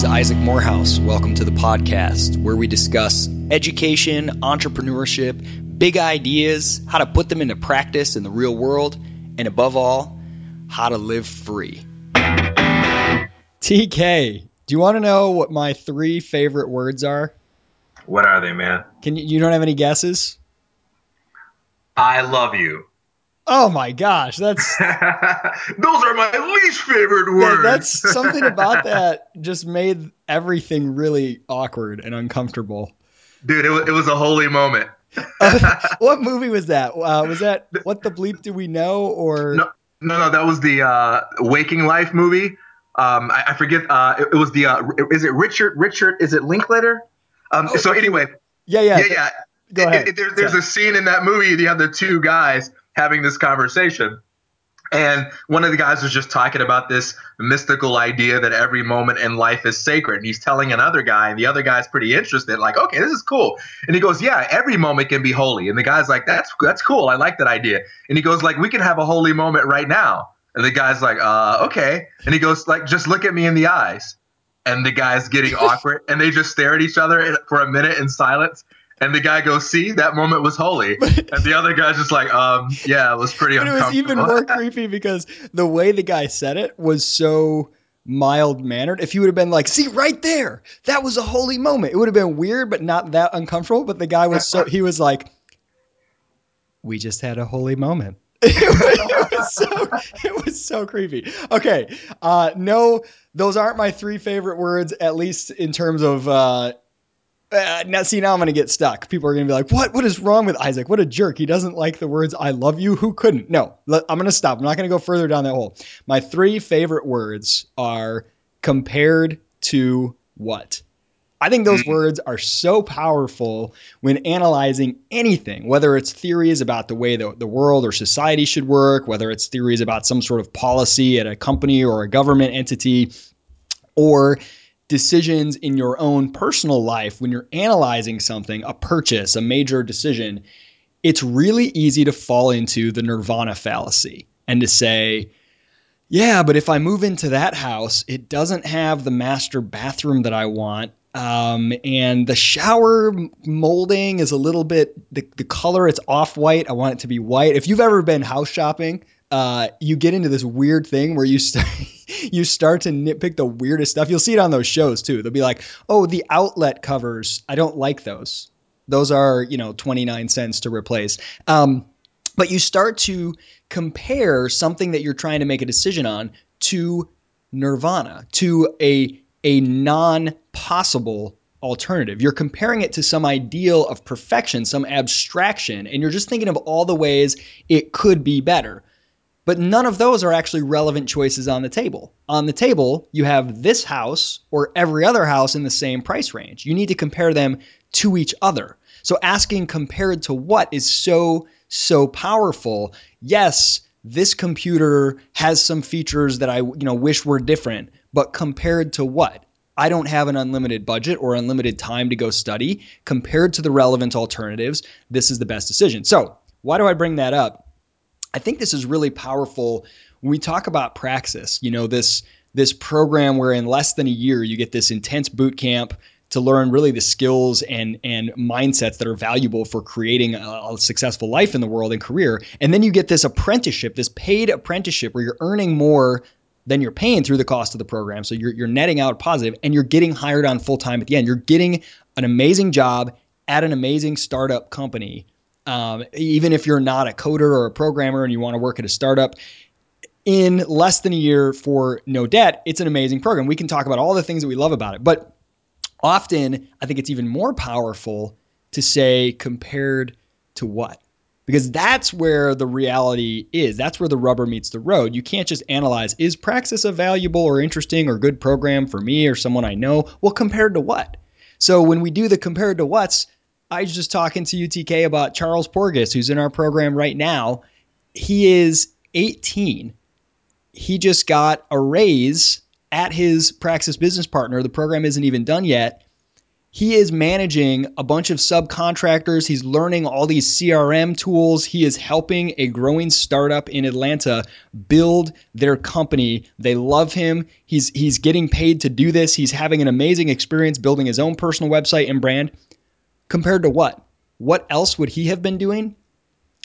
Is Isaac Morehouse. Welcome to the podcast where we discuss education, entrepreneurship, big ideas, how to put them into practice in the real world, and above all, how to live free. TK, do you want to know what my three favorite words are? What are they, man? Can you, you don't have any guesses? I love you. Oh my gosh, that's Those are my least favorite words. that's something about that just made everything really awkward and uncomfortable. Dude, it was, it was a holy moment. Uh, what movie was that? Uh, was that what the bleep do we know or No, no, no, that was the uh, Waking Life movie. Um, I, I forget. Uh, it, it was the. Uh, is it Richard? Richard? Is it Linklater? Um, Oh, so anyway, yeah, yeah, yeah, yeah. Go ahead. it- there- there's a scene in that movie. You have the two guys having this conversation, and one of the guys was just talking about this mystical idea that every moment in life is sacred. And he's telling another guy, and the other guy's pretty interested, like, "Okay, this is cool." And he goes, "Yeah, every moment can be holy." And the guy's like, "That's that's cool. I like that idea." And he goes, "Like, we can have a holy moment right now." And the guy's like, "Uh, okay." And he goes, "Like, just look at me in the eyes." And the guy's getting awkward, and they just stare at each other for a minute in silence. And the guy goes, "See, that moment was holy." And the other guy's just like, "Um, yeah, it was pretty But it was even more creepy because the way the guy said it was so mild mannered. If he would have been like, "See, right there, that was a holy moment," it would have been weird, but not that uncomfortable. But the guy was so he was like, "We just had a holy moment." it, was so, it was so creepy. Okay, uh, no, those aren't my three favorite words, at least in terms of. Uh, uh, now, see, now I'm going to get stuck. People are going to be like, "What? What is wrong with Isaac? What a jerk! He doesn't like the words "I love you." Who couldn't?" No, I'm going to stop. I'm not going to go further down that hole. My three favorite words are compared to what. I think those Mm. words are so powerful when analyzing anything, whether it's theories about the way the, the world or society should work, whether it's theories about some sort of policy at a company or a government entity, or decisions in your own personal life when you're analyzing something, a purchase, a major decision, it's really easy to fall into the nirvana fallacy and to say, yeah, but if I move into that house, it doesn't have the master bathroom that I want. Um, and the shower molding is a little bit the, the color it's off white. I want it to be white. If you've ever been house shopping, uh, you get into this weird thing where you start you start to nitpick the weirdest stuff. You'll see it on those shows too. They'll be like, "Oh, the outlet covers. I don't like those. Those are you know twenty nine cents to replace." Um, but you start to compare something that you're trying to make a decision on to nirvana, to a a non possible alternative. You're comparing it to some ideal of perfection, some abstraction, and you're just thinking of all the ways it could be better. But none of those are actually relevant choices on the table. On the table, you have this house or every other house in the same price range. You need to compare them to each other. So asking compared to what is so, so powerful. Yes, this computer has some features that I you know wish were different, but compared to what? I don't have an unlimited budget or unlimited time to go study. Compared to the relevant alternatives, this is the best decision. So, why do I bring that up? I think this is really powerful when we talk about praxis. You know, this this program where in less than a year you get this intense boot camp to learn really the skills and and mindsets that are valuable for creating a, a successful life in the world and career. And then you get this apprenticeship, this paid apprenticeship where you're earning more than you're paying through the cost of the program. So you're you're netting out positive and you're getting hired on full time at the end. You're getting an amazing job at an amazing startup company um, even if you're not a coder or a programmer and you want to work at a startup in less than a year for no debt, it's an amazing program. We can talk about all the things that we love about it, but often I think it's even more powerful to say compared to what? Because that's where the reality is. That's where the rubber meets the road. You can't just analyze is Praxis a valuable or interesting or good program for me or someone I know? Well, compared to what? So when we do the compared to what's, I was just talking to UTK about Charles Porges, who's in our program right now. He is 18. He just got a raise at his Praxis business partner. The program isn't even done yet. he is managing a bunch of subcontractors. He's learning all these CRM tools. He is helping a growing startup in Atlanta build their company. They love him. He's he's getting paid to do this. He's having an amazing experience building his own personal website and brand. Compared to what? What else would he have been doing?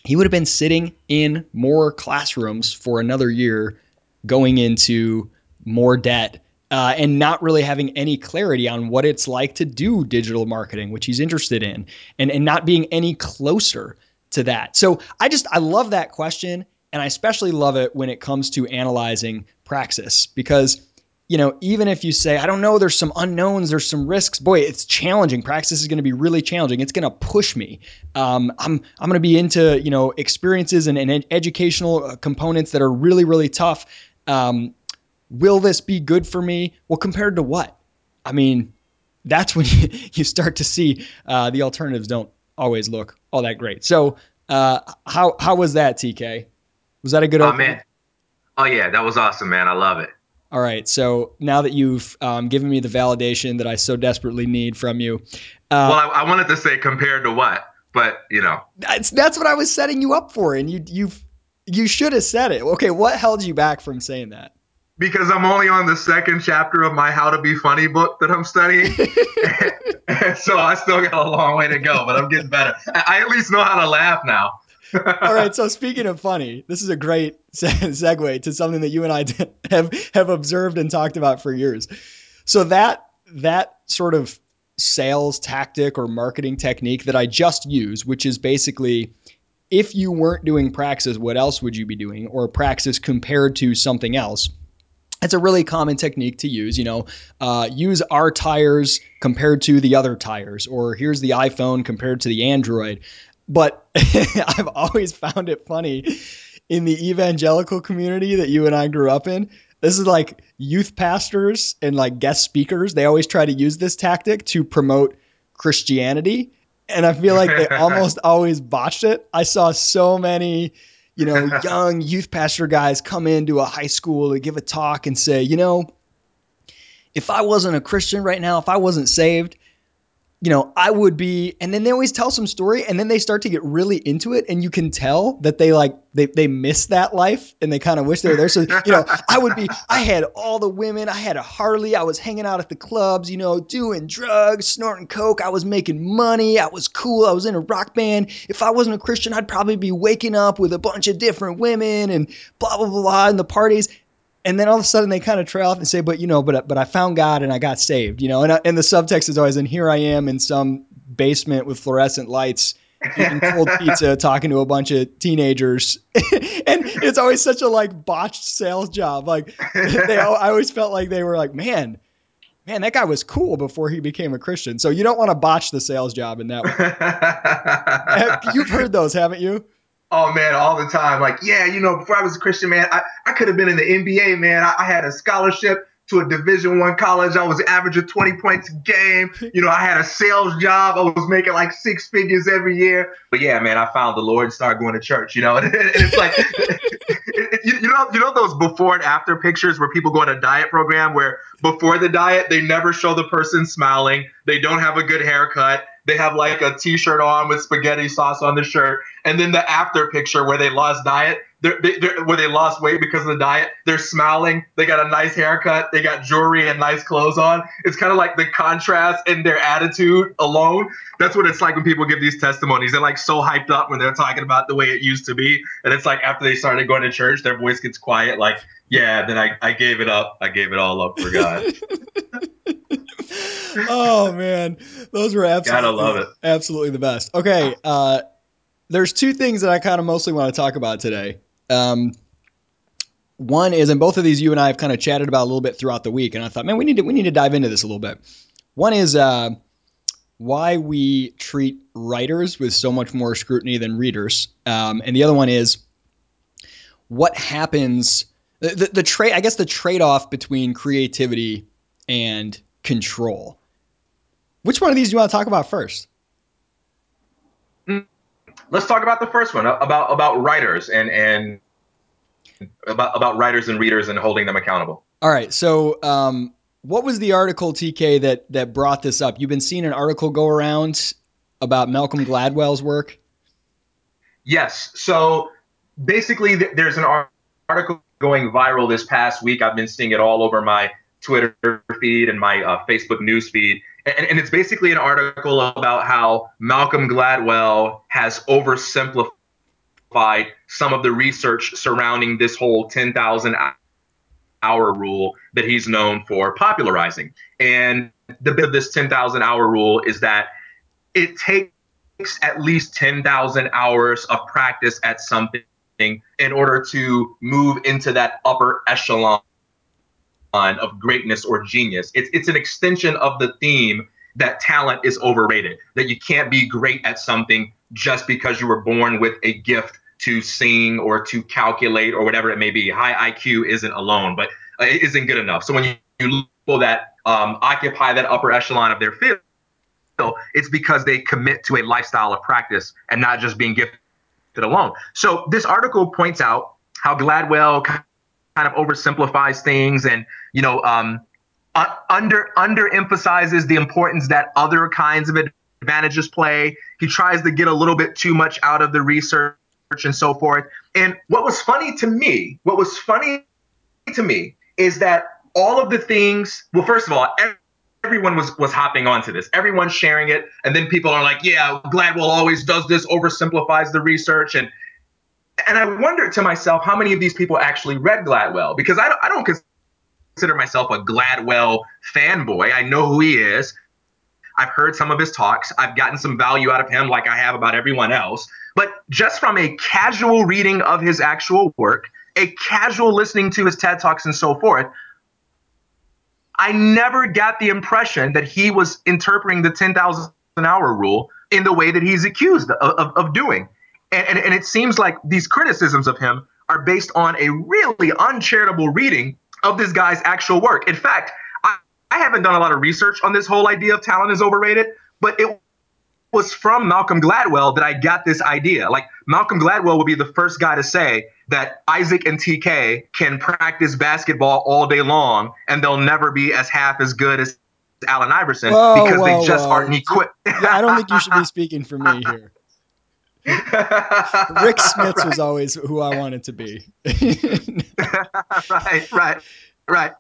He would have been sitting in more classrooms for another year going into more debt uh, and not really having any clarity on what it's like to do digital marketing, which he's interested in, and, and not being any closer to that. So I just, I love that question. And I especially love it when it comes to analyzing praxis because you know, even if you say, I don't know, there's some unknowns, there's some risks, boy, it's challenging. Praxis is going to be really challenging. It's going to push me. Um, I'm, I'm going to be into, you know, experiences and, and educational uh, components that are really, really tough. Um, will this be good for me? Well, compared to what? I mean, that's when you, you start to see uh, the alternatives don't always look all that great. So, uh, how how was that, TK? Was that a good? Oh man! Oh yeah, that was awesome, man. I love it. All right. So now that you've um, given me the validation that I so desperately need from you, uh, well, I, I, wanted to say compared to what, but you know, that's that's what I was setting you up for, and you you you should have said it. Okay, what held you back from saying that? because I'm only on the second chapter of my How to Be Funny book that I'm studying. so I still got a long way to go, but I'm getting better. I at least know how to laugh now. All right. So speaking of funny, this is a great segue to something that you and I have have observed and talked about for years. So that that sort of sales tactic or marketing technique that I just use, which is basically if you weren't doing praxis, what else would you be doing? Or praxis compared to something else it's a really common technique to use. You know, uh, use our tires compared to the other tires, or here's the iPhone compared to the Android. But I've always found it funny in the evangelical community that you and I grew up in. This is like youth pastors and like guest speakers. They always try to use this tactic to promote Christianity. And I feel like they almost always botched it. I saw so many you know, young youth pastor guys come into a high school to give a talk and say, you know, if I wasn't a Christian right now, if I wasn't saved, you know, I would be, and then they always tell some story and then they start to get really into it. And you can tell that they like, they, they miss that life and they kind of wish they were there. So, you know, I would be, I had all the women, I had a Harley, I was hanging out at the clubs, you know, doing drugs, snorting Coke, I was making money, I was cool, I was in a rock band. If I wasn't a Christian, I'd probably be waking up with a bunch of different women and blah, blah, blah, blah in the parties and then all of a sudden they kind of trail off and say, but you know, but but I found God and I got saved, you know, and uh, and the subtext is always, and here I am in some basement with fluorescent lights, eating cold pizza, talking to a bunch of teenagers, and it's always such a like botched sales job. Like they, I always felt like they were like, man. Man, that guy was cool before he became a Christian. So you don't want to botch the sales job in that way. You've heard those, haven't you? Oh man, all the time. Like, yeah, you know, before I was a Christian, man, I, I could have been in the NBA, man. I, I had a scholarship to a division one college. I was averaging 20 points a game. You know, I had a sales job. I was making like six figures every year. But yeah, man, I found the Lord and started going to church, you know, and, it's like, you, you know, you know, those before and after pictures where people go on a diet program where before the diet, they never show the person smiling. They don't have a good haircut they have like a t-shirt on with spaghetti sauce on the shirt. And then the after picture where they lost diet they're, they're, where they lost weight because of the diet they're smiling. They got a nice haircut. They got jewelry and nice clothes on. It's kind of like the contrast in their attitude alone. That's what it's like when people give these testimonies. They're like so hyped up when they're talking about the way it used to be. And it's like after they started going to church their voice gets quiet like yeah then i, I gave it up i gave it all up for god oh man, those were absolutely gotta love it. Absolutely the best. Okay, uh, there's two things that I kind of mostly want to talk about today. Um, one is, and both of these you and I have kind of chatted about a little bit throughout the week, and I thought, man, we need to we need to dive into this a little bit. One is uh, why we treat writers with so much more scrutiny than readers, um, and the other one is what happens. The, the, the trade, I guess, the trade off between creativity and control. Which one of these do you want to talk about first? Mm, let's talk about the first one about about writers and and about about writers and readers and holding them accountable. All right. So um, What was the article, TK, that that brought this up? You've been seeing an article go around about Malcolm Gladwell's work. Yes. So basically, there's an article going viral this past week. I've been seeing it all over my Twitter feed and my uh, Facebook news feed. And, and, it's basically an article about how Malcolm Gladwell has oversimplified some of the research surrounding this whole 10,000 hour rule that he's known for popularizing. And the bit of this 10,000 hour rule is that it takes at least 10,000 hours of practice at something in order to move into that upper echelon of greatness or genius. It's, it's an extension of the theme that talent is overrated, that you can't be great at something just because you were born with a gift to sing or to calculate or whatever it may be. High IQ isn't alone, but it isn't good enough. So when you, you people that um, occupy that upper echelon of their field, it's because they commit to a lifestyle of practice and not just being gifted alone. So this article points out how Gladwell kind of oversimplifies things and you know um, under underemphasizes the importance that other kinds of advantages play. He tries to get a little bit too much out of the research and so forth. And what was funny to me, what was funny to me is that all of the things, well, first of all, everyone was was hopping onto this. Everyone's sharing it, and then people are like, "Yeah, Gladwell always does this, oversimplifies the research." And and I wondered to myself how many of these people actually read Gladwell because I don't, I don't consider myself a Gladwell fanboy. I know who he is. I've heard some of his talks. I've gotten some value out of him, like I have about everyone else. But just from a casual reading of his actual work, a casual listening to his TED Talks and so forth, I never got the impression that he was interpreting the 10,000 an hour rule in the way that he's accused of, of, of doing. And, and, and it seems like these criticisms of him are based on a really uncharitable reading of this guy's actual work. In fact, I, I haven't done a lot of research on this whole idea of talent is overrated, but it was from Malcolm Gladwell that I got this idea. Like Malcolm Gladwell would be the first guy to say that Isaac and TK can practice basketball all day long and they'll never be as half as good as Allen Iverson whoa, because whoa, they just whoa. aren't equipped. yeah, I don't think you should be speaking for me here. Rik Smits right. was always who I wanted to be. right, right, right.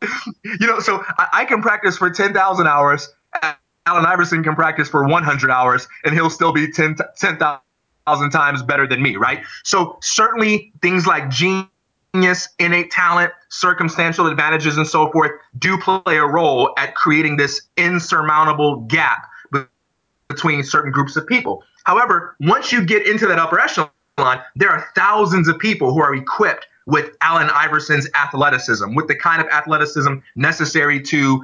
You know, so I, I can practice for 10,000 hours. Allen Iverson can practice for 100 hours and he'll still be 10,000 10, times better than me, right? So certainly things like genius, innate talent, circumstantial advantages, and so forth do play a role at creating this insurmountable gap between certain groups of people. However, once you get into that upper echelon, there are thousands of people who are equipped with Allen Iverson's athleticism, with the kind of athleticism necessary to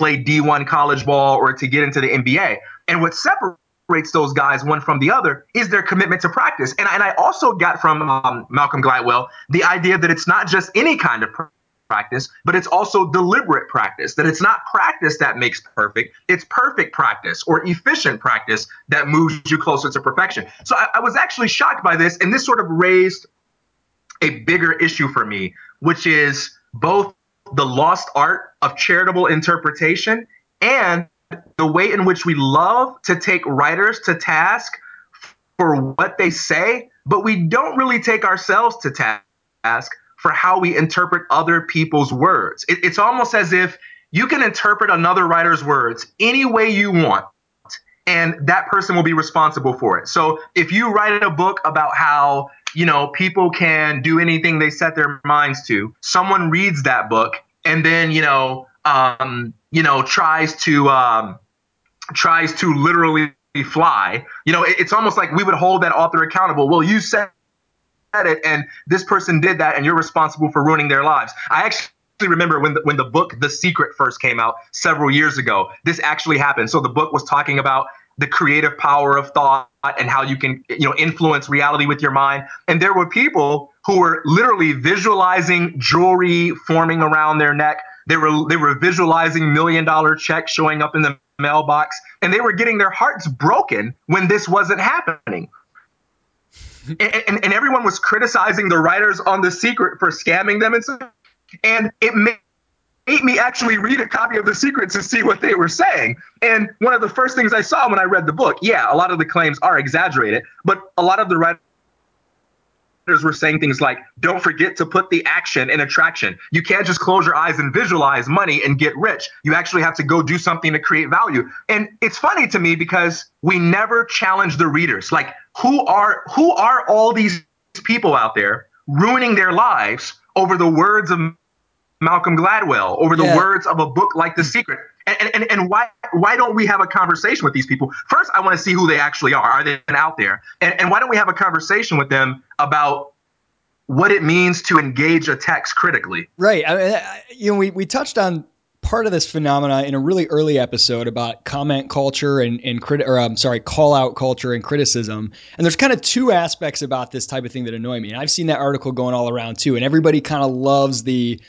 play D1 college ball or to get into the NBA. And what separates those guys one from the other is their commitment to practice. And, and I also got from um, Malcolm Gladwell the idea that it's not just any kind of practice, but it's also deliberate practice. That it's not practice that makes perfect, it's perfect practice or efficient practice that moves you closer to perfection. So I, I was actually shocked by this, and this sort of raised a bigger issue for me, which is both the lost art of charitable interpretation and the way in which we love to take writers to task for what they say, but we don't really take ourselves to task for how we interpret other people's words. It, it's almost as if you can interpret another writer's words any way you want, and that person will be responsible for it. So if you write a book about how you know people can do anything they set their minds to, someone reads that book and then you know um, you know tries to um, tries to literally fly. You know, it, it's almost like we would hold that author accountable. Well, you said it and this person did that and you're responsible for ruining their lives. I actually remember when the, when the book The Secret first came out several years ago. This actually happened. So the book was talking about the creative power of thought and how you can you know influence reality with your mind. And there were people who were literally visualizing jewelry forming around their neck. They were they were visualizing million dollar checks showing up in the mailbox and they were getting their hearts broken when this wasn't happening. And, and, and, everyone was criticizing the writers on The Secret for scamming them and and it made, made me actually read a copy of The secrets to see what they were saying. And one of the first things I saw when I read the book, yeah, a lot of the claims are exaggerated, but a lot of the writers were saying things like, don't forget to put the action in attraction. You can't just close your eyes and visualize money and get rich. You actually have to go do something to create value. And it's funny to me because we never challenge the readers. Like, who are who are all these people out there ruining their lives over the words of Malcolm Gladwell, over the yeah. words of a book like The Secret? And, and, and why why don't we have a conversation with these people? First, I want to see who they actually are. Are they out there? And, and why don't we have a conversation with them about what it means to engage a text critically? Right. I mean, you know, we, we touched on part of this phenomena in a really early episode about comment culture and and crit or I'm sorry, call out culture and criticism. And there's kind of two aspects about this type of thing that annoy me. And I've seen that article going all around too. And everybody kind of loves the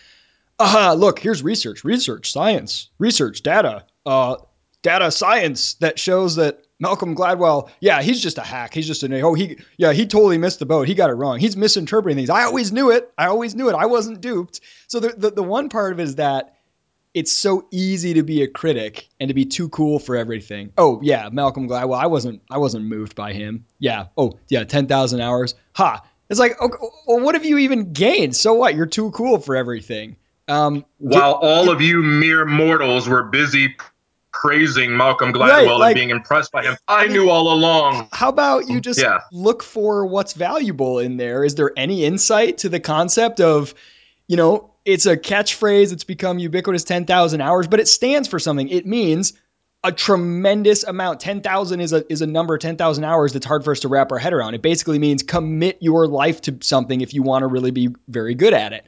aha, look, here's research, research, science, research, data, uh, data science that shows that Malcolm Gladwell, yeah, he's just a hack. He's just an oh he yeah he totally missed the boat. He got it wrong. He's misinterpreting things. I always knew it. I always knew it. I wasn't duped. So the the, the one part of it is that it's so easy to be a critic and to be too cool for everything. Oh yeah, Malcolm Gladwell. I wasn't I wasn't moved by him. Yeah. Oh yeah, ten thousand hours. Ha. It's like, okay, well, what have you even gained? So what? You're too cool for everything. Um, While all of you mere mortals were busy praising Malcolm Gladwell right, like, and being impressed by him, I knew all along. How about you just yeah. look for what's valuable in there? Is there any insight to the concept of, you know, it's a catchphrase, it's become ubiquitous 10,000 hours, but it stands for something. It means a tremendous amount. 10,000 is a is a number 10,000 hours that's hard for us to wrap our head around. It basically means commit your life to something if you want to really be very good at it.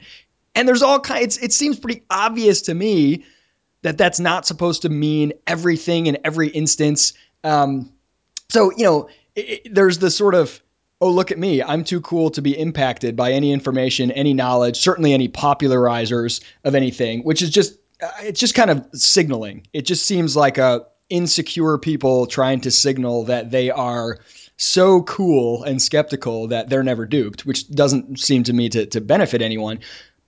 And there's all kinds, it seems pretty obvious to me that that's not supposed to mean everything in every instance. Um, so, you know, it, it, there's this sort of, oh, look at me. I'm too cool to be impacted by any information, any knowledge, certainly any popularizers of anything, which is just, uh, it's just kind of signaling. It just seems like a insecure people trying to signal that they are so cool and skeptical that they're never duped, which doesn't seem to me to, to benefit anyone.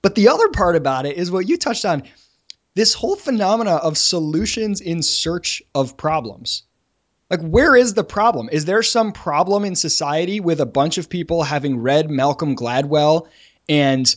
But the other part about it is what you touched on this whole phenomena of solutions in search of problems. Like, where is the problem? Is there some problem in society with a bunch of people having read Malcolm Gladwell and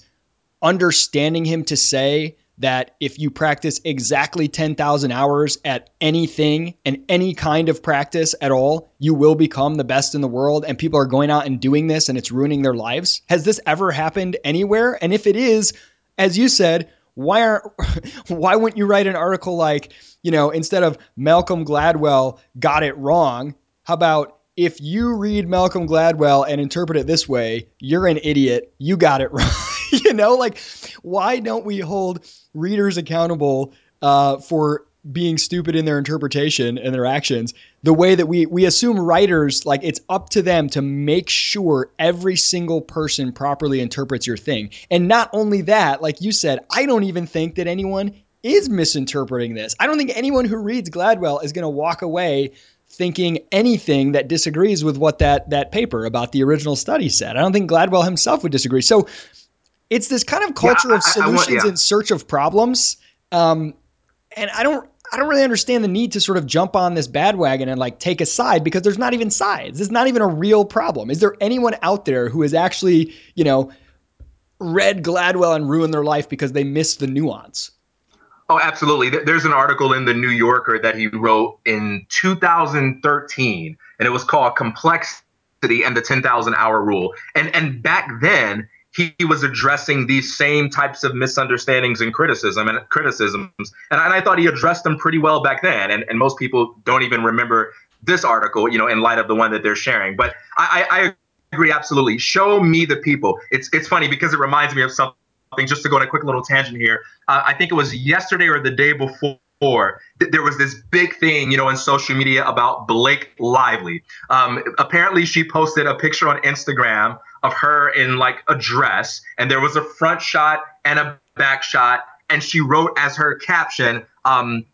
understanding him to say that if you practice exactly 10,000 hours at anything and any kind of practice at all, you will become the best in the world and people are going out and doing this and it's ruining their lives? Has this ever happened anywhere? And if it is, as you said, why aren't why wouldn't you write an article like, you know, instead of Malcolm Gladwell got it wrong, how about if you read Malcolm Gladwell and interpret it this way, you're an idiot. You got it wrong. you know, like why don't we hold readers accountable uh, for being stupid in their interpretation and their actions the way that we we assume writers like it's up to them to make sure every single person properly interprets your thing. And not only that like you said i don't even think that anyone is misinterpreting this. I don't think anyone who reads gladwell is going to walk away thinking anything that disagrees with what that that paper about the original study said. I don't think gladwell himself would disagree. So it's this kind of culture yeah, of solutions I, I want, yeah. in search of problems. Um, and I don't I don't really understand the need to sort of jump on this bandwagon and like take a side because there's not even sides. It's not even a real problem. Is there anyone out there who has actually, you know, read Gladwell and ruined their life because they missed the nuance? Oh, absolutely. There's an article in the New Yorker that he wrote in 2013, and it was called Complexity and the 10,000 Hour Rule. And and back then, he, was addressing these same types of misunderstandings and criticism and criticisms. And, and I thought he addressed them pretty well back then. And, and most people don't even remember this article, you know, in light of the one that they're sharing. But I, I agree absolutely. Show me the people. It's it's funny because it reminds me of something. Just to go on a quick little tangent here, uh, I think it was yesterday or the day before there was this big thing, you know, in social media about Blake Lively. Um, apparently, she posted a picture on Instagram of her in like a dress, and there was a front shot and a back shot, and she wrote as her caption, um,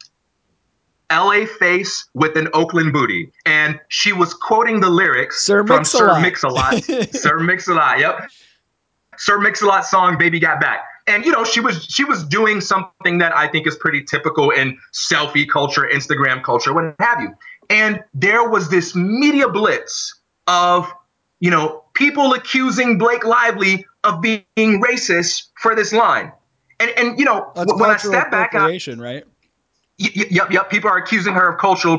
LA face with an Oakland booty. And she was quoting the lyrics Sir from Mix-a-Lot. Sir Mix-a-Lot. Sir Mix-a-Lot, yep. Sir Mix-a-Lot song, Baby Got Back. and you know she was she was doing something that I think is pretty typical in selfie culture, Instagram culture, what have you. And there was this media blitz of you know people accusing Blake Lively of being racist for this line. And and you know That's when I step back, I, appropriation, right? y- y- yep, yep. People are accusing her of cultural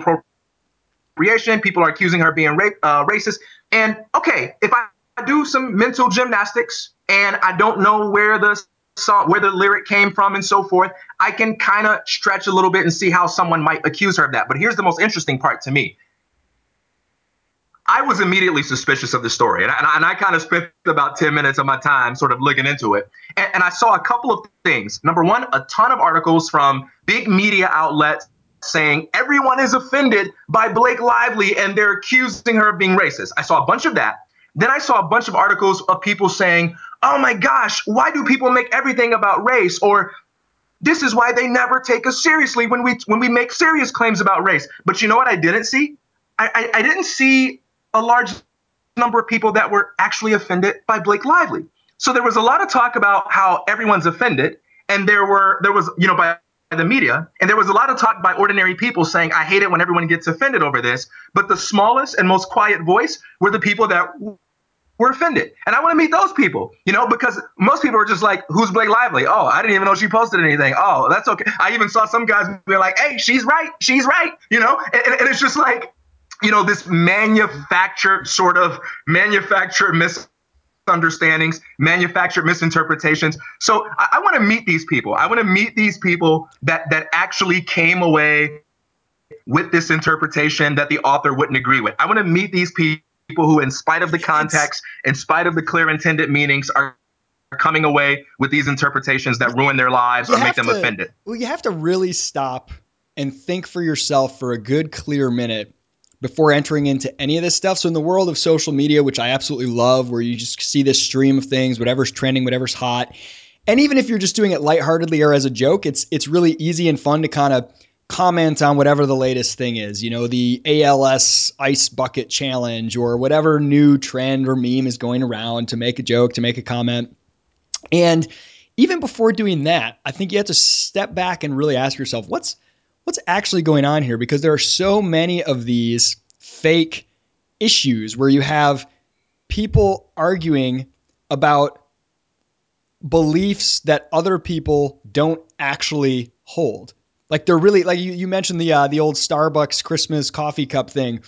appropriation. People are accusing her of being ra- uh, racist. And okay, if I do some mental gymnastics and I don't know where the song, where the lyric came from, and so forth, I can kind of stretch a little bit and see how someone might accuse her of that. But here's the most interesting part to me. I was immediately suspicious of the story, and I, and I kind of spent about 10 minutes of my time sort of looking into it. And, and I saw a couple of things. Number one, a ton of articles from big media outlets saying everyone is offended by Blake Lively and they're accusing her of being racist. I saw a bunch of that. Then I saw a bunch of articles of people saying, oh my gosh, why do people make everything about race? Or this is why they never take us seriously when we when we make serious claims about race. But you know what I didn't see? I, I, I didn't see a large number of people that were actually offended by Blake Lively. So there was a lot of talk about how everyone's offended, and there were there was you know by the media, and there was a lot of talk by ordinary people saying, "I hate it when everyone gets offended over this." But the smallest and most quiet voice were the people that were offended, and I want to meet those people, you know, because most people are just like, "Who's Blake Lively?" Oh, I didn't even know she posted anything. Oh, that's okay. I even saw some guys be like, "Hey, she's right, she's right," you know, and, and it's just like you know, this manufactured sort of manufactured misunderstandings, manufactured misinterpretations. So I, I want to meet these people. I want to meet these people that that actually came away with this interpretation that the author wouldn't agree with. I want to meet these people who, in spite of the context, in spite of the clear intended meanings, are coming away with these interpretations that ruin their lives You or make them to- offended. Well, you have to really stop and think for yourself for a good, clear minute before entering into any of this stuff. So, in the world of social media, which I absolutely love, where you just see this stream of things, whatever's trending, whatever's hot, and even if you're just doing it lightheartedly or as a joke, it's it's really easy and fun to kind of comment on whatever the latest thing is. You know, the ALS ice bucket challenge or whatever new trend or meme is going around to make a joke, to make a comment. And even before doing that, I think you have to step back and really ask yourself, what's what's actually going on here? Because there are so many of these fake issues where you have people arguing about beliefs that other people don't actually hold. Like they're really like you, you mentioned the uh, the old Starbucks Christmas coffee cup thing.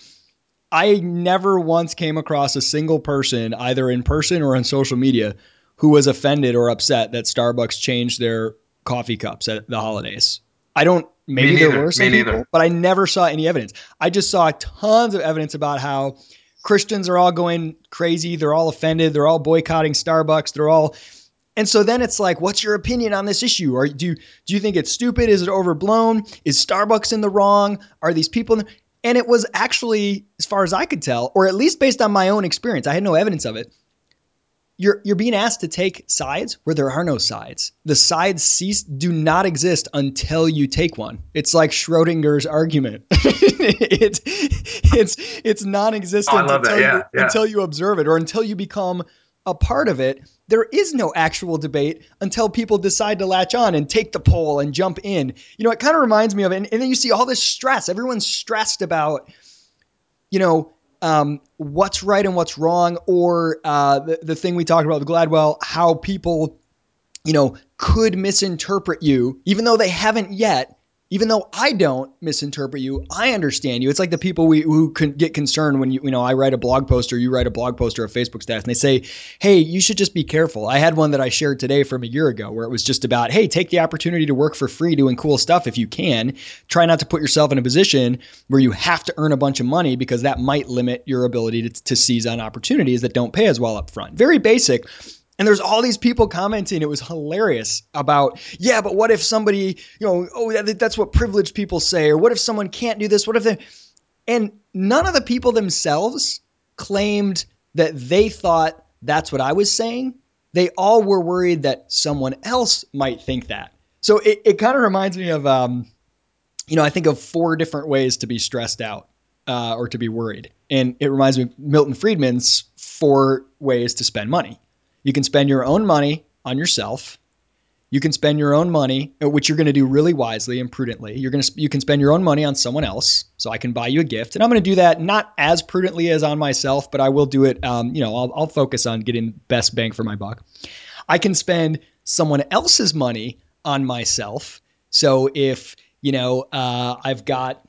I never once came across a single person, either in person or on social media, who was offended or upset that Starbucks changed their coffee cups at the holidays. I don't. Maybe there were some Me people, neither. but I never saw any evidence. I just saw tons of evidence about how Christians are all going crazy. They're all offended. They're all boycotting Starbucks. They're all, and so then it's like, what's your opinion on this issue? Are do you, do you think it's stupid? Is it overblown? Is Starbucks in the wrong? Are these people? In the, and it was actually, as far as I could tell, or at least based on my own experience, I had no evidence of it. You're you're being asked to take sides where there are no sides. The sides cease do not exist until you take one. It's like Schrodinger's argument. it's it's it's non-existent Oh, I love that. until, you, Yeah, yeah. until you observe it or until you become a part of it. There is no actual debate until people decide to latch on and take the poll and jump in. You know, it kind of reminds me of, and, and then you see all this stress. Everyone's stressed about, you know, um, what's right and what's wrong, or uh, the, the thing we talked about with Gladwell, how people, you know, could misinterpret you, even though they haven't yet. Even though I don't misinterpret you, I understand you. It's like the people we who get concerned when you you know I write a blog post or you write a blog post or a Facebook status, and they say, "Hey, you should just be careful." I had one that I shared today from a year ago where it was just about, "Hey, take the opportunity to work for free doing cool stuff if you can. Try not to put yourself in a position where you have to earn a bunch of money because that might limit your ability to, to seize on opportunities that don't pay as well up front." Very basic. And there's all these people commenting. It was hilarious about, yeah, but what if somebody, you know, oh, that's what privileged people say, or what if someone can't do this? What if they, and none of the people themselves claimed that they thought that's what I was saying. They all were worried that someone else might think that. So it, it kind of reminds me of, um, you know, I think of four different ways to be stressed out uh, or to be worried. And it reminds me of Milton Friedman's four ways to spend money. You can spend your own money on yourself. You can spend your own money, uh, which you're going to do really wisely and prudently. You're going to you can spend your own money on someone else. So I can buy you a gift, and I'm going to do that not as prudently as on myself, but I will do it. Um, you know, I'll, I'll focus on getting the best bang for my buck. I can spend someone else's money on myself. So if you know uh, I've got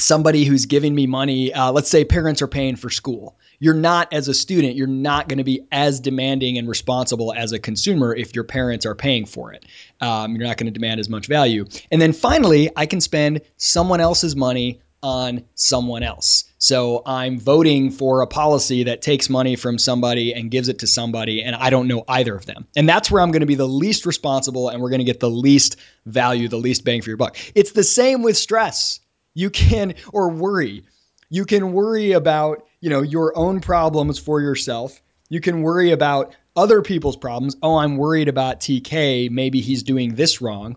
somebody who's giving me money, uh, let's say parents are paying for school. You're not, as a student, you're not going to be as demanding and responsible as a consumer if your parents are paying for it. Um, you're not going to demand as much value. And then finally, I can spend someone else's money on someone else. So I'm voting for a policy that takes money from somebody and gives it to somebody, and I don't know either of them. And that's where I'm going to be the least responsible and we're going to get the least value, the least bang for your buck. It's the same with stress. You can, or worry. You can worry about, you know, your own problems for yourself. You can worry about other people's problems. Oh, I'm worried about TK. Maybe he's doing this wrong.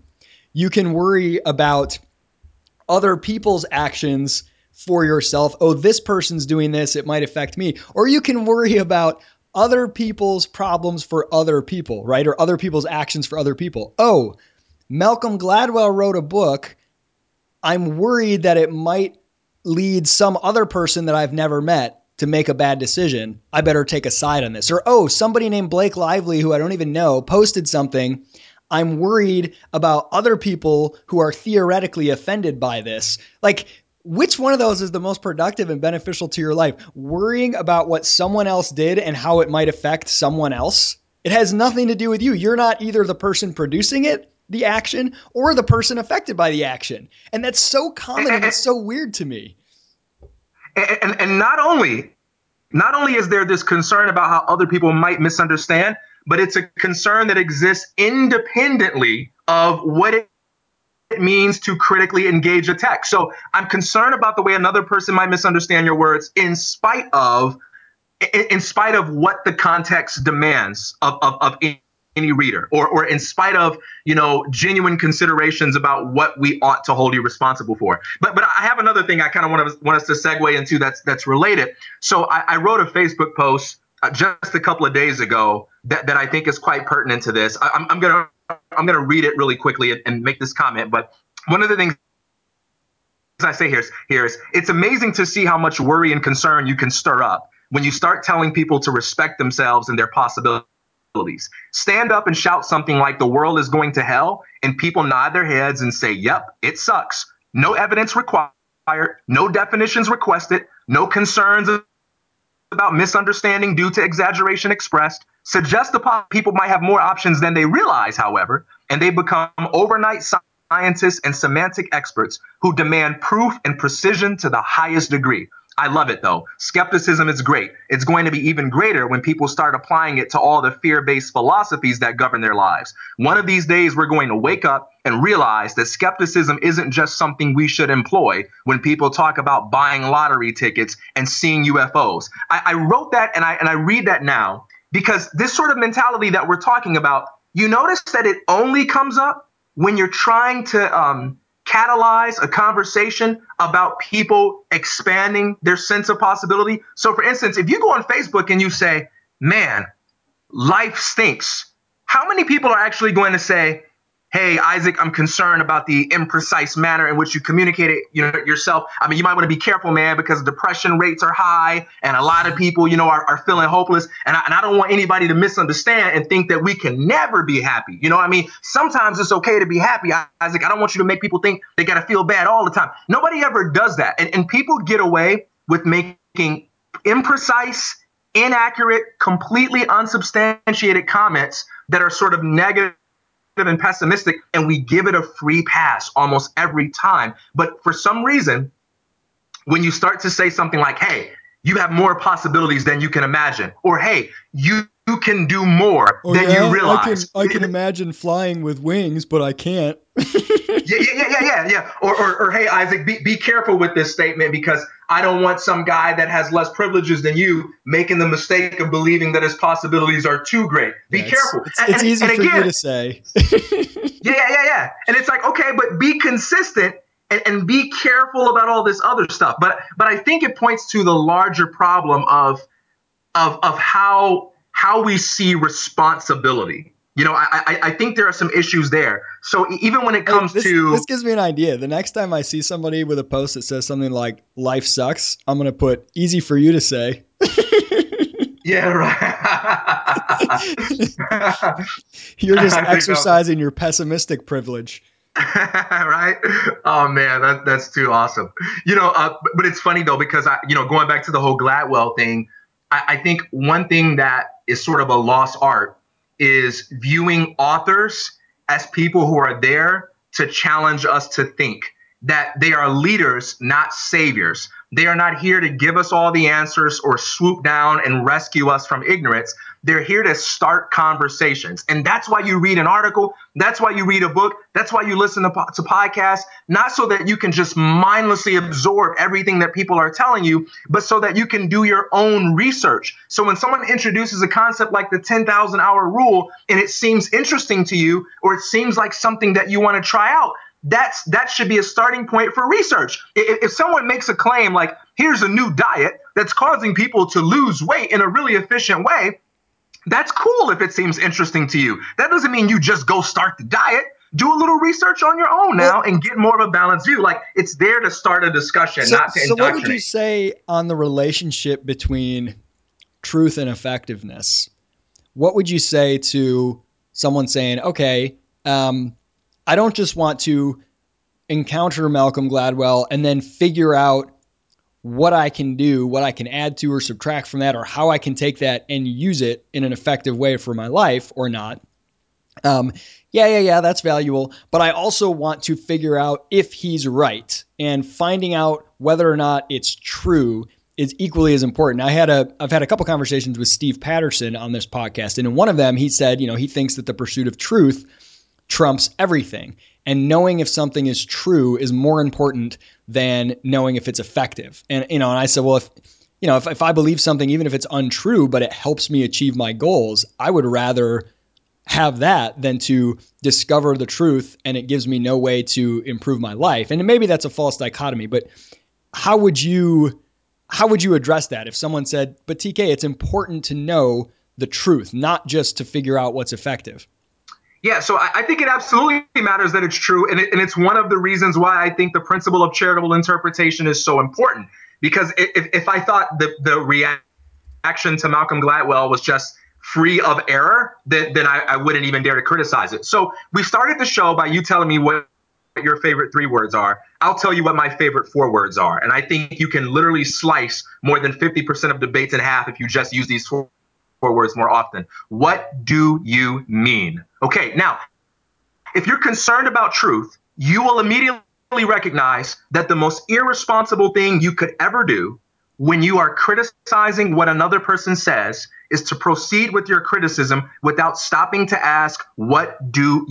You can worry about other people's actions for yourself. Oh, this person's doing this. It might affect me. Or you can worry about other people's problems for other people, right? Or other people's actions for other people. Oh, Malcolm Gladwell wrote a book I'm worried that it might lead some other person that I've never met to make a bad decision. I better take a side on this. Or, oh, somebody named Blake Lively, who I don't even know, posted something. I'm worried about other people who are theoretically offended by this. Like, which one of those is the most productive and beneficial to your life? Worrying about what someone else did and how it might affect someone else? It has nothing to do with you. You're not either the person producing it the action or the person affected by the action. And that's so common and, and it's so weird to me. And, and, and not only not only is there this concern about how other people might misunderstand, but it's a concern that exists independently of what it means to critically engage a text. So I'm concerned about the way another person might misunderstand your words in spite of in, spite of what the context demands of, of, of any reader or, or in spite of you know genuine considerations about what we ought to hold you responsible for. But but i have another thing i kind of want to want us to segue into that's that's related. So i, I wrote a facebook post uh, just a couple of days ago that, that i think is quite pertinent to this. I, am I'm gonna i'm gonna read it really quickly and, and make this comment but one of the things as I say here is, here is it's amazing to see how much worry and concern you can stir up when you start telling people to respect themselves and their possibilities Stand up and shout something like the world is going to hell, and people nod their heads and say, Yep, it sucks. No evidence required, no definitions requested, no concerns about misunderstanding due to exaggeration expressed. Suggest the people might have more options than they realize, however, and they become overnight scientists and semantic experts who demand proof and precision to the highest degree. I love it though. Skepticism is great. It's going to be even greater when people start applying it to all the fear based philosophies that govern their lives. One of these days, we're going to wake up and realize that skepticism isn't just something we should employ when people talk about buying lottery tickets and seeing UFOs. I, I wrote that and I, and I read that now because this sort of mentality that we're talking about, you notice that it only comes up when you're trying to um, catalyze a conversation about people expanding their sense of possibility. So, for instance, if you go on Facebook and you say, man, life stinks, how many people are actually going to say, hey isaac i'm concerned about the imprecise manner in which you communicate it you know yourself. I mean you might want to be careful man because depression rates are high and a lot of people you know are, are feeling hopeless. And I, and I don't want anybody to misunderstand and think that we can never be happy. You know what i mean? Sometimes it's okay to be happy isaac. I don't want you to make people think they got to feel bad all the time. Nobody ever does that. And, and people get away with making imprecise inaccurate completely unsubstantiated comments that are sort of negative and pessimistic and we give it a free pass almost every time. But for some reason, when you start to say something like, hey, you have more possibilities than you can imagine, or hey, you, you can do more oh, than yeah? you realize. I can, I can imagine flying with wings, but I can't. yeah, yeah, yeah, yeah, yeah. Or, or, or, hey, Isaac, be, be careful with this statement because I don't want some guy that has less privileges than you making the mistake of believing that his possibilities are too great. Be yeah, careful. It's, it's, it's easy and for again, you to say. yeah, yeah, yeah. And it's like, okay, but be consistent and, and be careful about all this other stuff. But but I think it points to the larger problem of of of how how we see responsibility You know, I, I, I think there are some issues there. So even when it comes this, to this gives me an idea. The next time I see somebody with a post that says something like "life sucks," I'm going to put "easy for you to say." yeah, right. You're just exercising your pessimistic privilege. right? Oh man, that, that's too awesome. You know, uh, but it's funny though because I, you know, going back to the whole Gladwell thing, I, I think one thing that is sort of a lost art is viewing authors as people who are there to challenge us to think that they are leaders, not saviors. They are not here to give us all the answers or swoop down and rescue us from ignorance. They're here to start conversations. And that's why you read an article. That's why you read a book. That's why you listen to, to podcasts, not so that you can just mindlessly absorb everything that people are telling you, but so that you can do your own research. So when someone introduces a concept like the 10,000 hour rule and it seems interesting to you, or it seems like something that you want to try out, that's that should be a starting point for research. If, if, someone makes a claim like, here's a new diet that's causing people to lose weight in a really efficient way, that's cool if it seems interesting to you. That doesn't mean you just go start the diet. Do a little research on your own now and get more of a balanced view. Like it's there to start a discussion, so, not to So, what would you say on the relationship between truth and effectiveness? What would you say to someone saying, okay, um, I don't just want to encounter Malcolm Gladwell and then figure out what I can do, what I can add to or subtract from that, or how I can take that and use it in an effective way for my life or not. Um, yeah, yeah, yeah, that's valuable. But I also want to figure out if he's right and finding out whether or not it's true is equally as important. I had a I've had a couple conversations with Steve Patterson on this podcast, and in one of them he said, you know, he thinks that the pursuit of truth trumps everything. And knowing if something is true is more important than knowing if it's effective. And you know, and I said, well, if you know, if, if I believe something, even if it's untrue, but it helps me achieve my goals, I would rather have that than to discover the truth and it gives me no way to improve my life. And maybe that's a false dichotomy, but how would you how would you address that if someone said, "But TK, it's important to know the truth, not just to figure out what's effective." Yeah, so I, I, think it absolutely matters that it's true. And, it, and it's one of the reasons why I think the principle of charitable interpretation is so important. Because if, if I thought the, the reaction to Malcolm Gladwell was just free of error, then, then I, I wouldn't even dare to criticize it. So we started the show by you telling me what your favorite three words are. I'll tell you what my favorite four words are. And I think you can literally slice more than 50% of debates in half if you just use these four four words more often. What do you mean? Okay, now, if you're concerned about truth, you will immediately recognize that the most irresponsible thing you could ever do when you are criticizing what another person says is to proceed with your criticism without stopping to ask, What do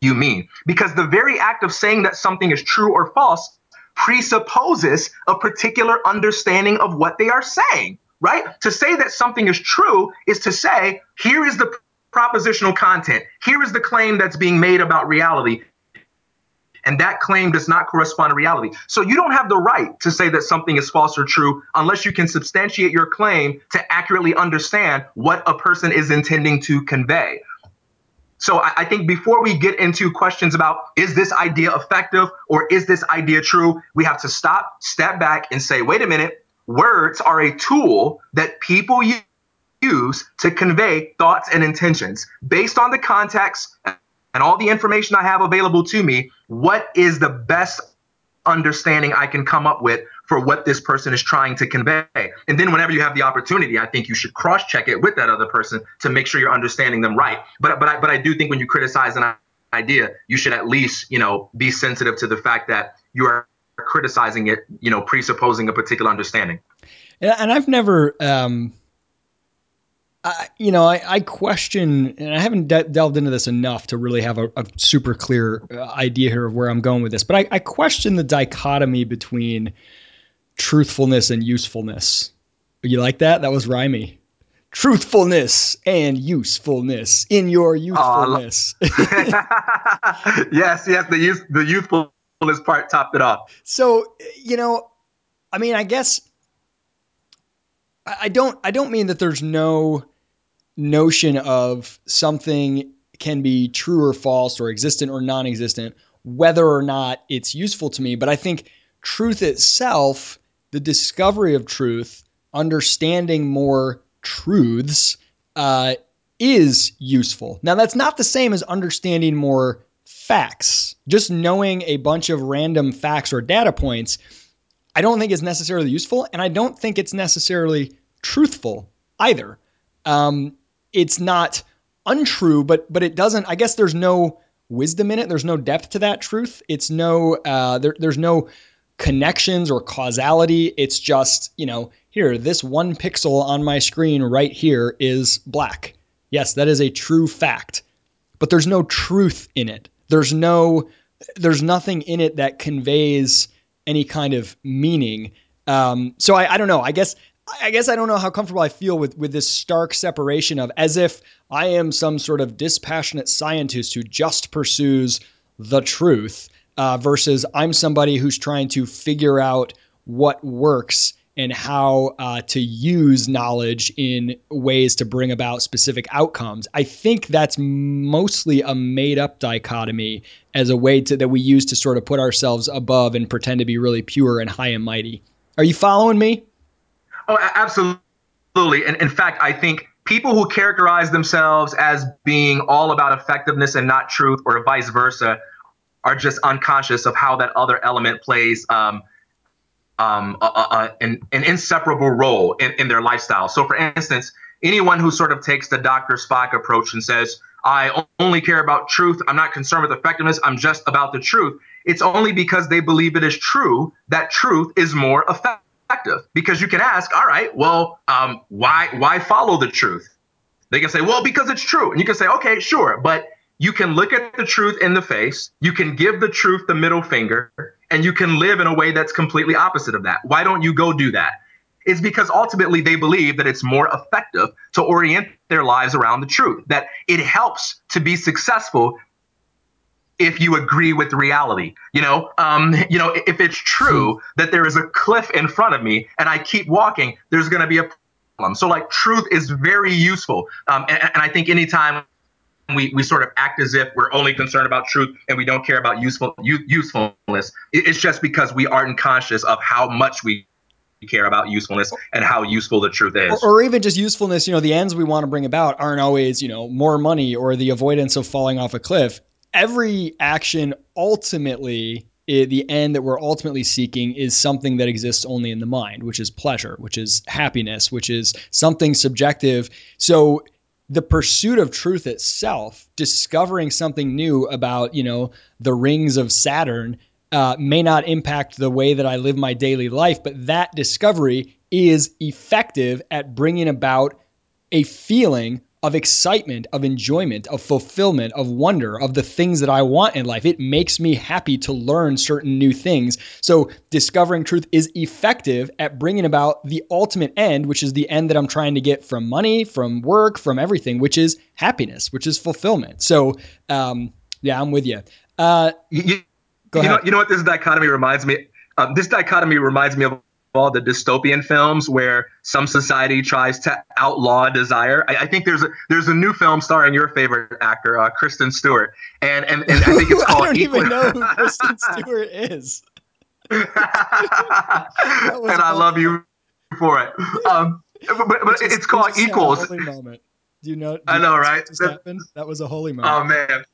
you mean? Because the very act of saying that something is true or false presupposes a particular understanding of what they are saying right? To say that something is true is to say, here is the propositional content, here is the claim that's being made about reality. And that claim does not correspond to reality. So you don't have the right to say that something is false or true unless you can substantiate your claim to accurately understand what a person is intending to convey. So I, think before we get into questions about is this idea effective or is this idea true, we have to stop, step back, and say, wait a minute, Words are a tool that people use to convey thoughts and intentions. Based on the context and all the information I have available to me, what is the best understanding I can come up with for what this person is trying to convey. And then whenever you have the opportunity, I think you should cross check it with that other person to make sure you're understanding them right. But but I, but I do think when you criticize an idea, you should at least, you know, be sensitive to the fact that you are criticizing it, you know, presupposing a particular understanding. And, I've never, um, I, you know, I, I, question, and I haven't de- delved into this enough to really have a, a, super clear uh, idea here of where I'm going with this, but I, I question the dichotomy between truthfulness and usefulness. You like that? That was rhymy truthfulness and usefulness in your youthfulness. Uh, yes, yes, the youth, the youthful this part topped it off. So, you know, I mean, I guess I don't I don't mean that there's no notion of something can be true or false or existent or non existent, whether or not it's useful to me. But I think truth itself, the discovery of truth, understanding more truths, uh, is useful. Now, that's not the same as understanding more facts. Just knowing a bunch of random facts or data points, I don't think is necessarily useful, and I don't think it's necessarily truthful either. Um, it's not untrue, but but it doesn't. I guess there's no wisdom in it. There's no depth to that truth. It's no uh, there, there's no connections or causality. It's just you know here this one pixel on my screen right here is black. Yes, that is a true fact, but there's no truth in it. There's no there's nothing in it that conveys any kind of meaning. Um, so I, I don't know. I guess I guess I don't know how comfortable I feel with with this stark separation of as if I am some sort of dispassionate scientist who just pursues the truth uh, versus I'm somebody who's trying to figure out what works and how uh, to use knowledge in ways to bring about specific outcomes. I think that's mostly a made up dichotomy as a way to, that we use to sort of put ourselves above and pretend to be really pure and high and mighty. Are you following me? Oh, absolutely. And in fact, I think people who characterize themselves as being all about effectiveness and not truth, or vice versa, are just unconscious of how that other element plays um, um, a, a, an, an, inseparable role in, in their lifestyle. So, for instance, anyone who sort of takes the Dr. Spock approach and says, I only care about truth. I'm not concerned with effectiveness. I'm just about the truth. It's only because they believe it is true that truth is more effective because you can ask, all right, well, um, why why follow the truth? They can say, well, because it's true, and you can say, okay, sure, but you can look at the truth in the face, you can give the truth the middle finger, and you can live in a way that's completely opposite of that. Why don't you go do that? It's because ultimately they believe that it's more effective to orient their lives around the truth, that it helps to be successful if you agree with reality. You know, um, you know, if it's true hmm. that there is a cliff in front of me and I keep walking, there's going to be a problem. So, like, truth is very useful, um, and, and I think anytime we, we sort of act as if we're only concerned about truth and we don't care about useful usefulness. It's just because we aren't conscious of how much we care about usefulness and how useful the truth is. Or, or, even just usefulness, you know, the ends we want to bring about aren't always, you know, more money or the avoidance of falling off a cliff every action ultimately the end that we're ultimately seeking is something that exists only in the mind, which is pleasure, which is happiness, which is something subjective. So the pursuit of truth itself, discovering something new about, you know, the rings of Saturn uh, may not impact the way that I live my daily life, but that discovery is effective at bringing about a feeling of excitement, of enjoyment, of fulfillment, of wonder, of the things that I want in life. It makes me happy to learn certain new things. So, discovering truth is effective at bringing about the ultimate end, which is the end that I'm trying to get from money, from work, from everything, which is happiness, which is fulfillment. So, um, yeah, I'm with you. Uh, you, you know, you know what this dichotomy reminds me. Uh, this dichotomy reminds me of all the dystopian films where some society tries to outlaw desire. I, I, think there's a there's a new film starring your favorite actor, uh, Kristen Stewart, and, and and I think it's called. I don't Equal- even know who Kristen Stewart is. and I love you for it. Um, but, but just, it's called Equals. holy moment. Do you know? Do I know, know right? That, that was a holy moment. Oh man,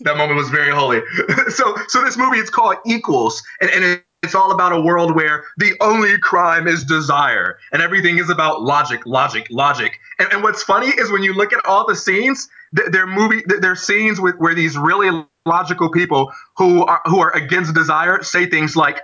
that moment was very holy. so, so this movie it's called Equals, and and it's all about a world where the only crime is desire and everything is about logic, logic, logic. And, and what's funny is when you look at all the scenes, they're movie, they're scenes with where these really logical people who are who are against desire say things like,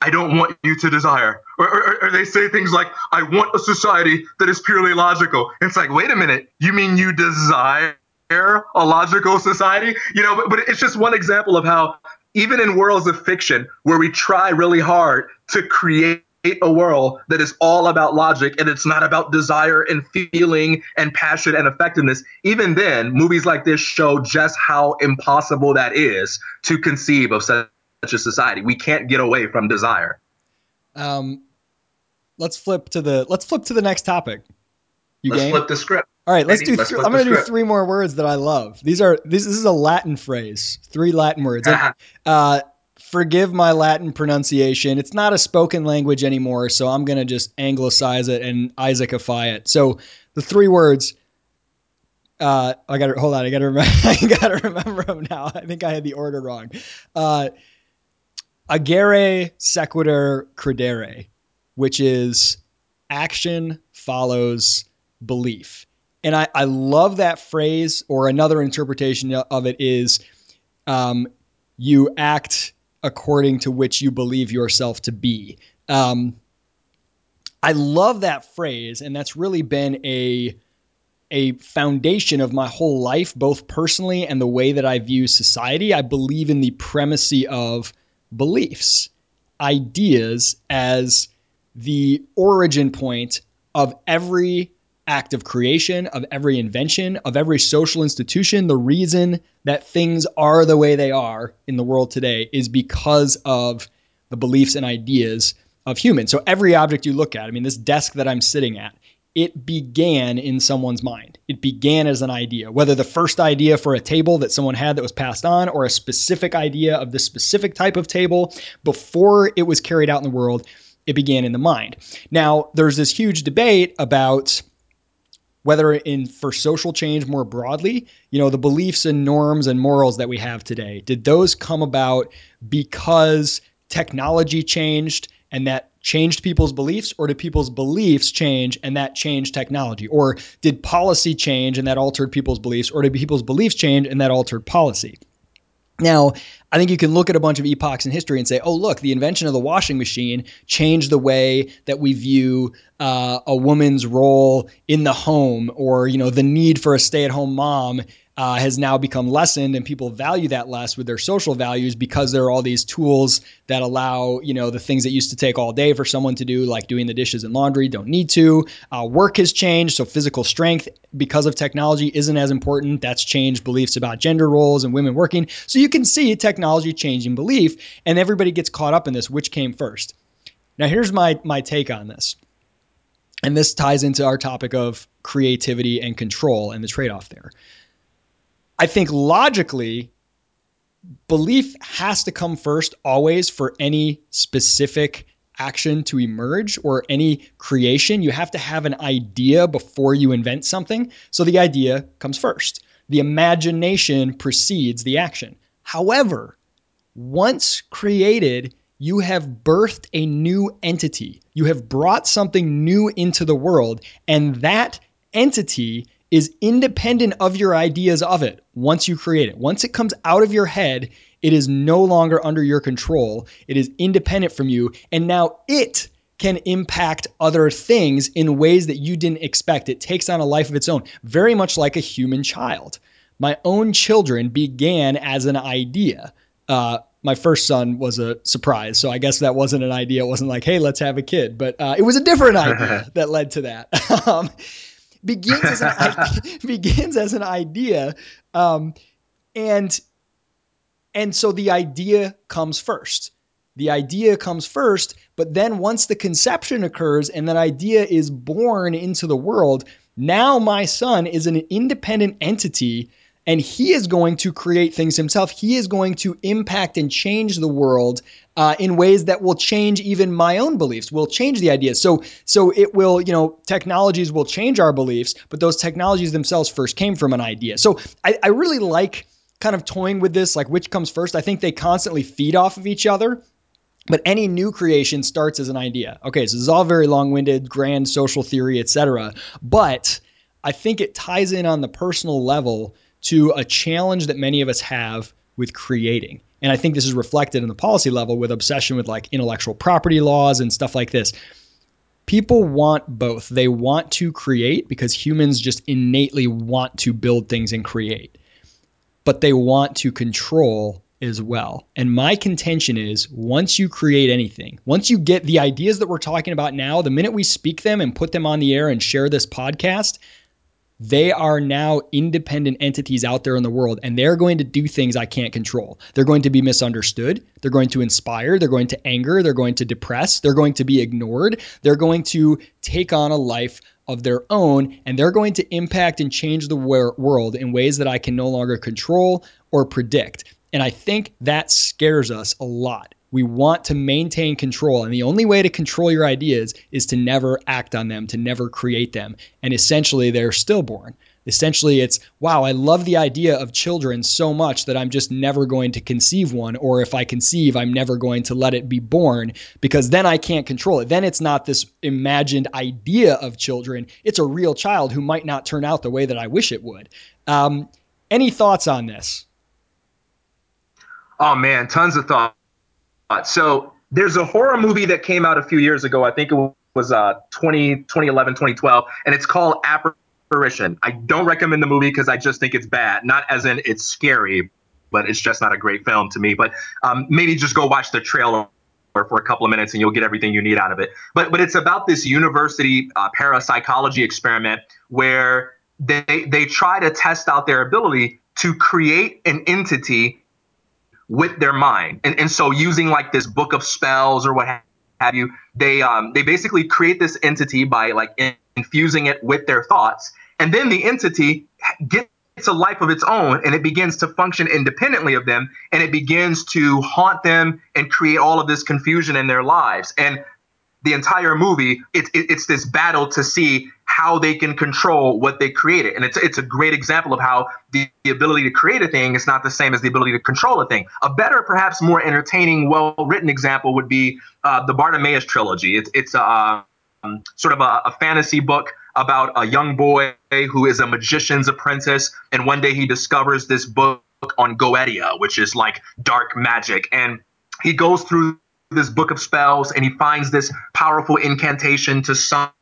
"I don't want you to desire," or, or, or they say things like, "I want a society that is purely logical." And it's like, wait a minute, you mean you desire? a logical society you know but, but it's just one example of how even in worlds of fiction where we try really hard to create a world that is all about logic and it's not about desire and feeling and passion and effectiveness, even then, movies like this show just how impossible that is to conceive of such a society. We can't get away from desire. Um, let's flip to the let's flip to the next topic. You let's game? flip the script. All right, let's do. Let's th- I'm going to do three more words that I love. These are this, this is a Latin phrase. Three Latin words. uh, forgive my Latin pronunciation. It's not a spoken language anymore, so I'm going to just anglicize it and Isaacify it. So the three words. Uh, I got to hold on. I got to remember. I got to remember them now. I think I had the order wrong. Uh, agere sequitur credere, which is action follows belief. And I, I love that phrase, or another interpretation of it is um, you act according to which you believe yourself to be. Um, I love that phrase, and that's really been a a foundation of my whole life, both personally and the way that I view society. I believe in the primacy of beliefs, ideas as the origin point of every act of creation, of every invention, of every social institution. The reason that things are the way they are in the world today is because of the beliefs and ideas of humans. So every object you look at, I mean, this desk that I'm sitting at, it began in someone's mind. It began as an idea, whether the first idea for a table that someone had that was passed on, or a specific idea of the specific type of table before it was carried out in the world, it began in the mind. Now, there's this huge debate about whether in for social change more broadly, you know, the beliefs and norms and morals that we have today, did those come about because technology changed and that changed people's beliefs or did people's beliefs change and that changed technology? Or did policy change and that altered people's beliefs or did people's beliefs change and that altered policy now, I think you can look at a bunch of epochs in history and say, oh, look, the invention of the washing machine changed the way that we view uh, a woman's role in the home or, you know, the need for a stay at home mom uh, has now become lessened and people value that less with their social values because there are all these tools that allow you know the things that used to take all day for someone to do like doing the dishes and laundry don't need to. Uh, work has changed so physical strength because of technology isn't as important. That's changed beliefs about gender roles and women working. So you can see technology changing belief and everybody gets caught up in this which came first. Now here's my my take on this. And this ties into our topic of creativity and control and the trade-off there I think logically, belief has to come first always for any specific action to emerge or any creation. You have to have an idea before you invent something. So the idea comes first. The imagination precedes the action. However, once created, you have birthed a new entity. You have brought something new into the world, and that entity is independent of your ideas of it once you create it. Once it comes out of your head, it is no longer under your control. It is independent from you. And now it can impact other things in ways that you didn't expect. It takes on a life of its own, very much like a human child. My own children began as an idea. Uh, my first son was a surprise. So I guess that wasn't an idea. It wasn't like, hey, let's have a kid. But uh, it was a different idea that led to that. um, begins as an idea, begins as an idea, um, and and so the idea comes first. The idea comes first, but then once the conception occurs and that idea is born into the world, now my son is an independent entity and he is going to create things himself. He is going to impact and change the world uh, in ways that will change even my own beliefs. Will change the ideas. So so it will you know technologies will change our beliefs, but those technologies themselves first came from an idea. So I, I really like kind of toying with this, like which comes first. I think they constantly feed off of each other. But any new creation starts as an idea. Okay, so this is all very long-winded, grand social theory, etc. But I think it ties in on the personal level to a challenge that many of us have with creating. And I think this is reflected in the policy level with obsession with like intellectual property laws and stuff like this. People want both. They want to create because humans just innately want to build things and create, but they want to control as well. And my contention is once you create anything, once you get the ideas that we're talking about now, the minute we speak them and put them on the air and share this podcast, they are now independent entities out there in the world and they're going to do things I can't control. They're going to be misunderstood. They're going to inspire. They're going to anger. They're going to depress. They're going to be ignored. They're going to take on a life of their own and they're going to impact and change the world in ways that I can no longer control or predict. And I think that scares us a lot. We want to maintain control. And the only way to control your ideas is to never act on them, to never create them. And essentially, they're stillborn. Essentially, it's wow, I love the idea of children so much that I'm just never going to conceive one. Or if I conceive, I'm never going to let it be born because then I can't control it. Then it's not this imagined idea of children, it's a real child who might not turn out the way that I wish it would. Um, any thoughts on this? Oh, man, tons of thoughts. So there's a horror movie that came out a few years ago. I think it was uh 20, 2011, 2012, and it's called Apparition. I don't recommend the movie because I just think it's bad. Not as in it's scary, but it's just not a great film to me. But um, maybe just go watch the trailer for a couple of minutes and you'll get everything you need out of it. But but it's about this university uh, parapsychology experiment where they they try to test out their ability to create an entity with their mind. And, and so using like this book of spells or what have you, they um, they basically create this entity by like infusing it with their thoughts. And then the entity gets a life of its own and it begins to function independently of them and it begins to haunt them and create all of this confusion in their lives. And the entire movie, it's it's this battle to see how they can control what they created. And it's it's a great example of how the, the, ability to create a thing is not the same as the ability to control a thing. A better, perhaps more entertaining, well written example would be uh, the Bartimaeus trilogy. It's it's a um, sort of a, a fantasy book about a young boy who is a magician's apprentice, and one day he discovers this book on Goetia, which is like dark magic, and he goes through this book of spells and he finds this powerful incantation to summon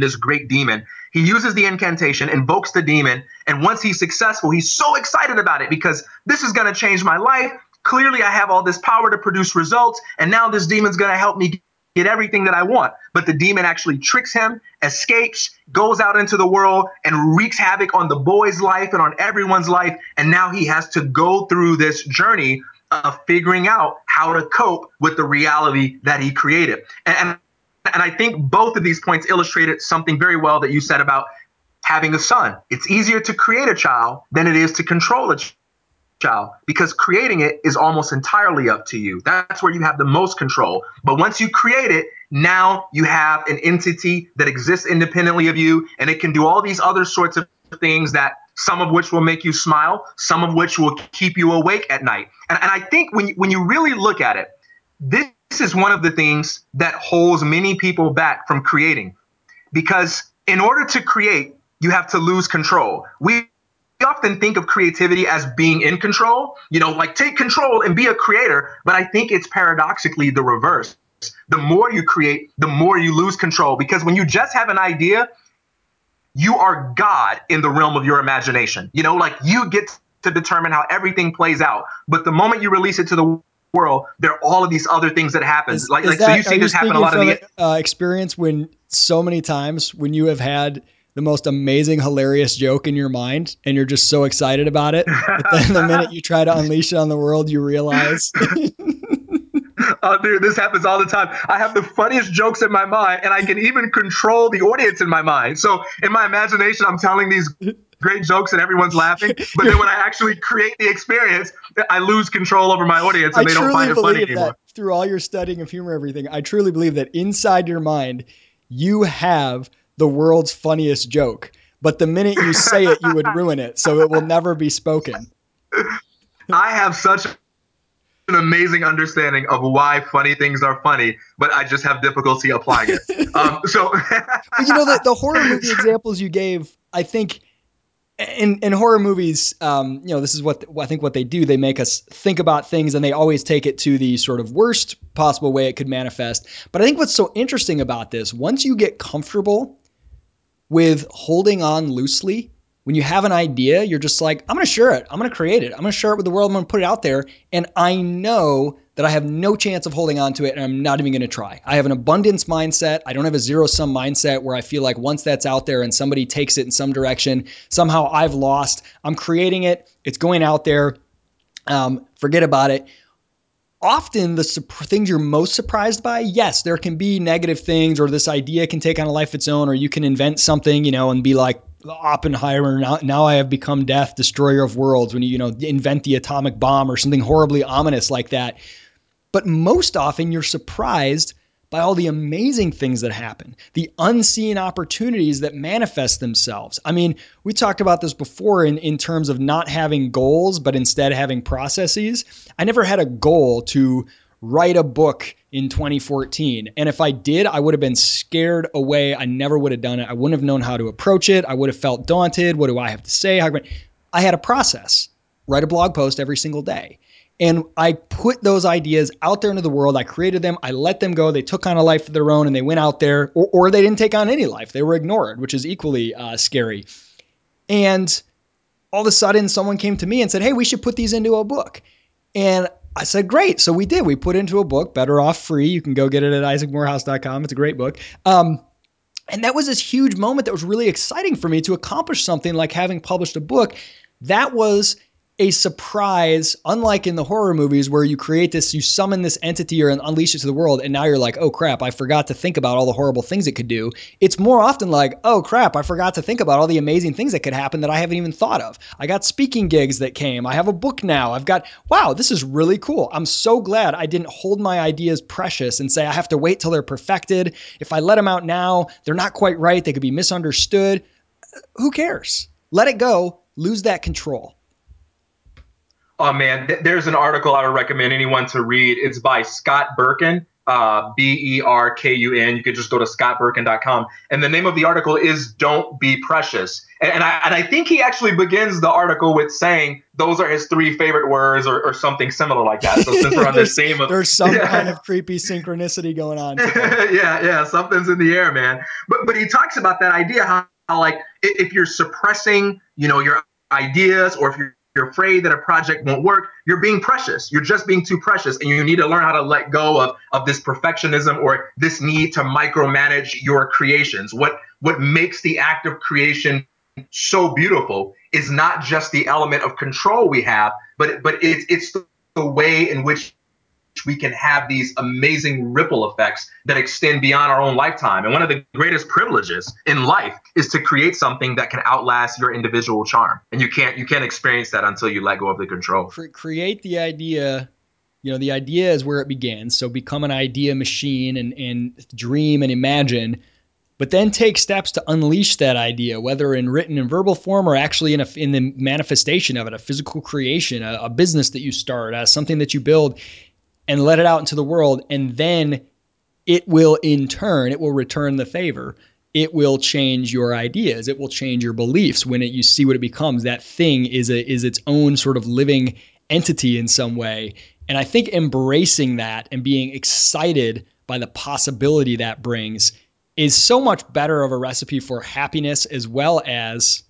this great demon. He uses the incantation, invokes the demon, and once he's successful, he's so excited about it because this is going to change my life. Clearly, I have all this power to produce results, and now this demon's going to help me get everything that I want. But the demon actually tricks him, escapes, goes out into the world, and wreaks havoc on the boy's life and on everyone's life. And now he has to go through this journey of figuring out how to cope with the reality that he created. And, and, I think both of these points illustrated something very well that you said about having a son. It's easier to create a child than it is to control a child because creating it is almost entirely up to you. That's where you have the most control. But once you create it, now you have an entity that exists independently of you and it can do all these other sorts of things that some of which will make you smile, some of which will keep you awake at night. And, and I think when, when you really look at it, this is one of the things that holds many people back from creating. Because in order to create, you have to lose control. We often think of creativity as being in control, you know, like take control and be a creator. But I think it's paradoxically the reverse. The more you create, the more you lose control. Because when you just have an idea, you are God in the realm of your imagination. You know, like you get to determine how everything plays out. But the moment you release it to the world, there are all of these other things that happen. Is, like, is like that, so you see this happen a lot of the uh, experience when so many times when you have had the most amazing, hilarious joke in your mind, and you're just so excited about it. But then the minute you try to unleash it on the world, you realize oh, dude, this happens all the time. I have the funniest jokes in my mind, and I can even control the audience in my mind. So in my imagination, I'm telling these great jokes and everyone's laughing. But then when I actually create the experience, I lose control over my audience and I they don't find it funny anymore. through all your studying of humor, everything, I truly believe that inside your mind, you have the world's funniest joke. But the minute you say it, you would ruin it. So it will never be spoken. I have such an amazing understanding of why funny things are funny, but I just have difficulty applying it. Um, so, you know, the, the horror movie examples you gave, I think in in horror movies, um, you know, this is what I think what they do. They make us think about things, and they always take it to the sort of worst possible way it could manifest. But I think what's so interesting about this, once you get comfortable with holding on loosely when you have an idea, you're just like, I'm to share it. I'm to create it. I'm to share it with the world. I'm to put it out there. And I know that I have no chance of holding on to it and I'm not even to try. I have an abundance mindset. I don't have a zero sum mindset where I feel like once that's out there and somebody takes it in some direction, somehow I've lost. I'm creating it, it's going out there. Um, forget about it often the things you're most surprised by, yes, there can be negative things, or this idea can take on a life of its own, or you can invent something, you know, and be like Oppenheimer. Now, now I have become death, destroyer of worlds. When you, you know, invent the atomic bomb or something horribly ominous like that. But most often, you're surprised by all the amazing things that happen, the unseen opportunities that manifest themselves. I mean, we talked about this before in, in terms of not having goals, but instead having processes. I never had a goal to write a book in 2014. And if I did, I would have been scared away. I never would have done it. I wouldn't have known how to approach it. I would have felt daunted. What do I have to say? I had a process. Write a blog post every single day. And I put those ideas out there into the world. I created them. I let them go. They took on a life of their own and they went out there, or, or they didn't take on any life. They were ignored, which is equally uh, scary. And all of a sudden, someone came to me and said, Hey, we should put these into a book. And I said, Great. So we did. We put into a book, Better Off Free. You can go get it at isaacmorehouse.com. It's a great book. Um, and that was this huge moment that was really exciting for me to accomplish something like having published a book. That was a surprise, unlike in the horror movies where you create this, you summon this entity or unleash it to the world, and now you're like, oh crap, I forgot to think about all the horrible things it could do. It's more often like, oh crap, I forgot to think about all the amazing things that could happen that I haven't even thought of. I got speaking gigs that came. I have a book now. I've got, wow, this is really cool. I'm so glad I didn't hold my ideas precious and say I have to wait till they're perfected. If I let them out now, they're not quite right. They could be misunderstood. Who cares? Let it go, lose that control. Oh man, there's an article I would recommend anyone to read. It's by Scott Berkun, uh, B E R K U N. You could just go to scottberkun.com. And the name of the article is Don't Be Precious. And, and, I, and I think he actually begins the article with saying those are his three favorite words or, or something similar like that. So since we're on the same. Of, there's some yeah. kind of creepy synchronicity going on. yeah, yeah, something's in the air, man. But, but he talks about that idea how, how like if you're suppressing, you know, your ideas or if you're you're afraid that a project won't work, you're being precious. You're just being too precious. And you need to learn how to let go of, of this perfectionism or this need to micromanage your creations. What what makes the act of creation so beautiful is not just the element of control we have, but but it's it's the way in which we can have these amazing ripple effects that extend beyond our own lifetime. And one of the greatest privileges in life is to create something that can outlast your individual charm. And you can't you can't experience that until you let go of the control. Create the idea you know the idea is where it begins so become an idea machine and, and dream and imagine but then take steps to unleash that idea, whether in written and verbal form or actually in, a, in the manifestation of it, a physical creation, a, a business that you start, uh, something that you build and let it out into the world and then it will in turn it will return the favor. It will change your ideas. It will change your beliefs when it, you see what it becomes. That thing is a is its own sort of living entity in some way. And i think embracing that and being excited by the possibility that brings is so much better of a recipe for happiness as well as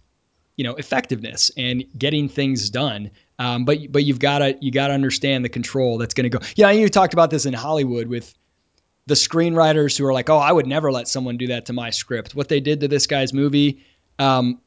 you know effectiveness and getting things done um, but but you've got to you got to understand the control that's going to go. Yeah, you talked about this in Hollywood with the screenwriters who are like, oh, I would never let someone do that to my script. What they did to this guy's movie, um,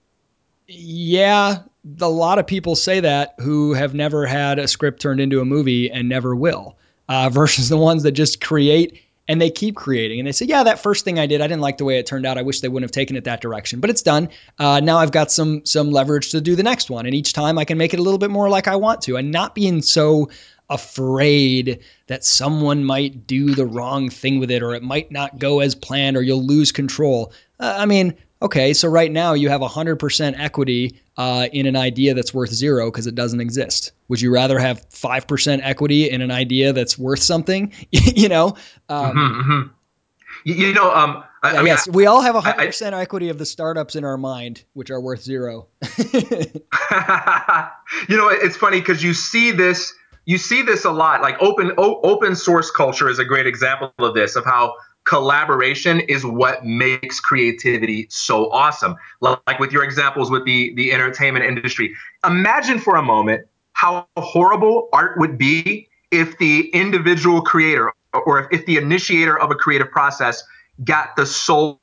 yeah, a lot of people say that who have never had a script turned into a movie and never will, uh, versus the ones that just create and they keep creating. And they say yeah that first thing i did i didn't like the way it turned out. I wish they wouldn't have taken it that direction. But it's done. Uh, now i've got some some leverage to do the next one. And each time i can make it a little bit more like i want to and not being so afraid that someone might do the wrong thing with it or it might not go as planned or you'll lose control. Uh, i mean okay, so right now you have 100% equity uh, in an idea that's worth zero because it doesn't exist. Would you rather have 5% equity in an idea that's worth something? you know? Um, mm-hmm, mm-hmm. You know, um, I, I mean, yes, we all have 100% I, equity of the startups in our mind, which are worth zero. you know, it's funny because you see this. You see this a lot. Like open o- open source culture is a great example of this, of how collaboration is what makes creativity so awesome. Like with your examples with the the entertainment industry. Imagine for a moment how horrible art would be if the individual creator or if, if the initiator of a creative process got the sole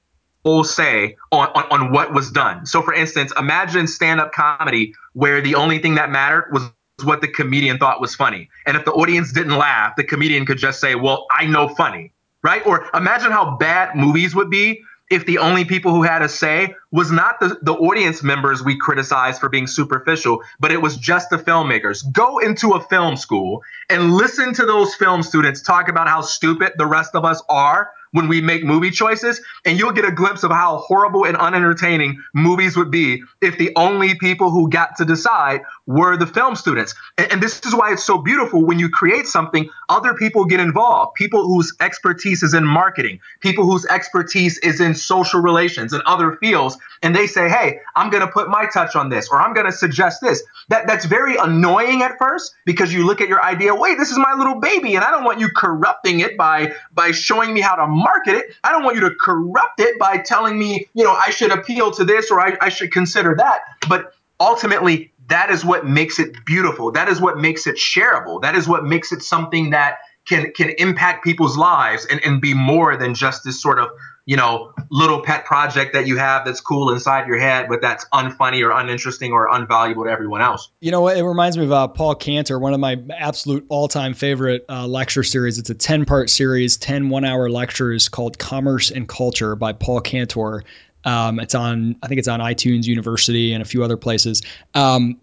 say on, on, on what was done. So, for instance, imagine stand up comedy where the only thing that mattered was what the comedian thought was funny. And if the audience didn't laugh, the comedian could just say, Well, I know funny, right? Or imagine how bad movies would be if the only people who had a say was not the, the audience members we criticized for being superficial, but it was just the filmmakers. Go into a film school and listen to those film students talk about how stupid the rest of us are when we make movie choices, and you'll get a glimpse of how horrible and unentertaining movies would be if the only people who got to decide were the film students. And, and, this is why it's so beautiful when you create something, other people get involved. People whose expertise is in marketing, people whose expertise is in social relations and other fields, and they say, "Hey, I'm going to put my touch on this, or I'm going to suggest this." That that's very annoying at first because you look at your idea, "Wait, this is my little baby, and I don't want you corrupting it by by showing me how to market it. I don't want you to corrupt it by telling me, you know, I should appeal to this or I, I should consider that." But ultimately, that is what makes it beautiful. That is what makes it shareable. That is what makes it something that can can impact people's lives and, and be more than just this sort of you know little pet project that you have that's cool inside your head but that's unfunny or uninteresting or unvaluable to everyone else you know what it reminds me of uh, paul cantor one of my absolute all-time favorite uh, lecture series it's a 10 part series 10 one hour lectures called commerce and culture by paul cantor um, it's on i think it's on itunes university and a few other places um,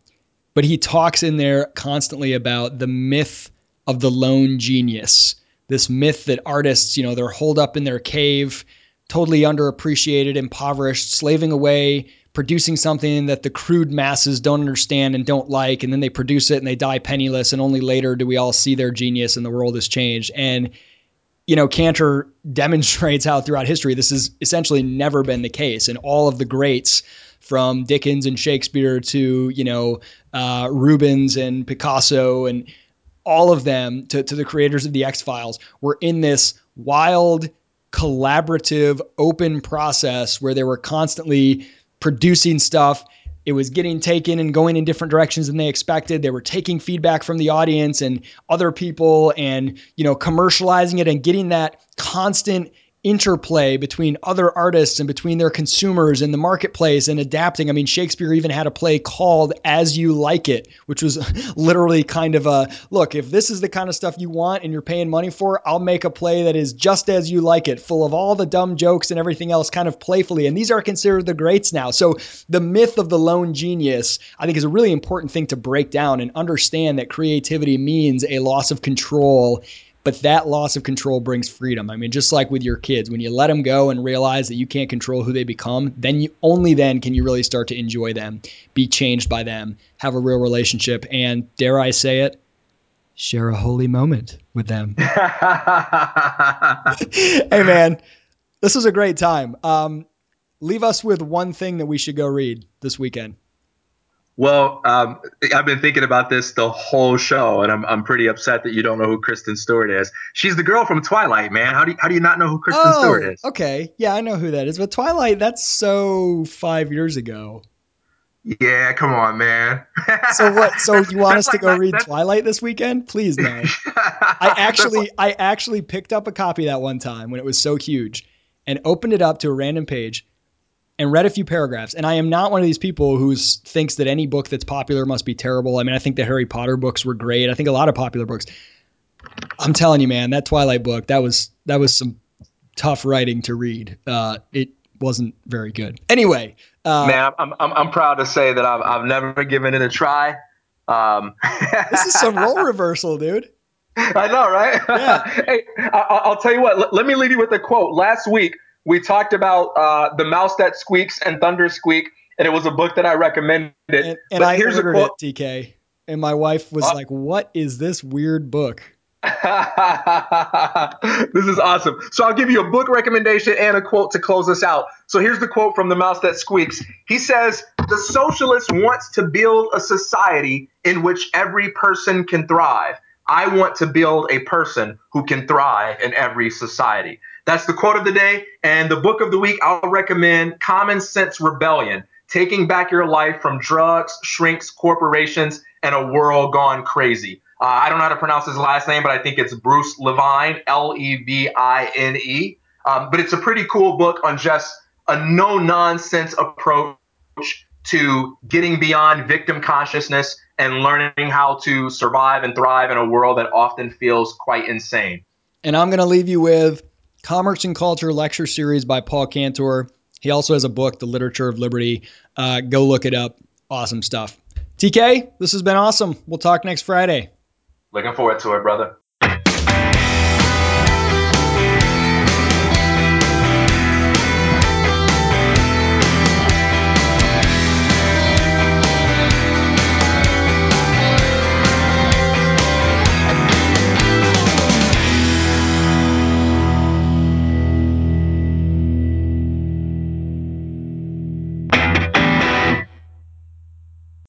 but he talks in there constantly about the myth of the lone genius. This myth that artists, you know, they're holed up in their cave, totally underappreciated, impoverished, slaving away, producing something that the crude masses don't understand and don't like, and then they produce it and they die penniless, and only later do we all see their genius and the world has changed. And you know, Cantor demonstrates how throughout history this has essentially never been the case. And all of the greats, from Dickens and Shakespeare to you know uh, Rubens and Picasso and all of them to, to the creators of the X Files were in this wild, collaborative, open process where they were constantly producing stuff. It was getting taken and going in different directions than they expected. They were taking feedback from the audience and other people and, you know, commercializing it and getting that constant interplay between other artists and between their consumers in the marketplace and adapting. I mean, Shakespeare even had a play called As You Like It, which was literally kind of a look, if this is the kind of stuff you want and you're paying money for, I'll make a play that is just as you like it, full of all the dumb jokes and everything else kind of playfully. And these are considered the greats now. So the myth of the lone genius, I think, is a really important thing to break down and understand that creativity means a loss of control but that loss of control brings freedom. I mean, just like with your kids, when you let them go and realize that you can't control who they become, then you only then can you really start to enjoy them, be changed by them, have a real relationship, and dare I say it, share a holy moment with them. hey, man, this was a great time. Um, leave us with one thing that we should go read this weekend. Well, um, I've been thinking about this the whole show, and I'm, I'm pretty upset that you don't know who Kristen Stewart is. She's the girl from Twilight, man. How do you, how do you not know who Kristen oh, Stewart is? Okay, yeah, I know who that is. But Twilight, that's so five years ago. Yeah, come on, man. so what? So you want us to go read Twilight this weekend? Please no. I actually, I actually picked up a copy that one time when it was so huge, and opened it up to a random page and read a few paragraphs. And I am not one of these people who thinks that any book that's popular must be terrible. I mean, I think the Harry Potter books were great. I think a lot of popular books. I'm telling you, man, that Twilight book that was that was some tough writing to read. Uh, it wasn't very good. Anyway, uh, man, I'm, I'm I'm proud to say that I've I've never given it a try. Um, this is some role reversal, dude. I know, right? Yeah. hey, I, will tell you what. Let, let me leave you with a quote. Last week, we talked about uh, the mouse that squeaks and Thundersqueak, and it was a book that I recommended. And, and I here's ordered a quote. it, TK, and my wife was uh, like, "What is this weird book?" this is awesome. So I'll give you a book recommendation and a quote to close us out. So here's the quote from The Mouse That Squeaks. He says, The socialist wants to build a society in which every person can thrive. I want to build a person who can thrive in every society. That's the quote of the day. And the book of the week, I'll recommend Common Sense Rebellion Taking Back Your Life from Drugs, Shrinks, Corporations, and a World Gone Crazy. Uh, I don't know how to pronounce his last name, but I think it's Bruce Levine, L E V I N E. Um, but it's a pretty cool book on just a no nonsense approach to getting beyond victim consciousness and learning how to survive and thrive in a world that often feels quite insane. And I'm going to leave you with Commerce and Culture lecture series by Paul Cantor. He also has a book, The Literature of Liberty. Uh, go look it up. Awesome stuff. TK, this has been awesome. We'll talk next Friday. Looking forward to it, brother.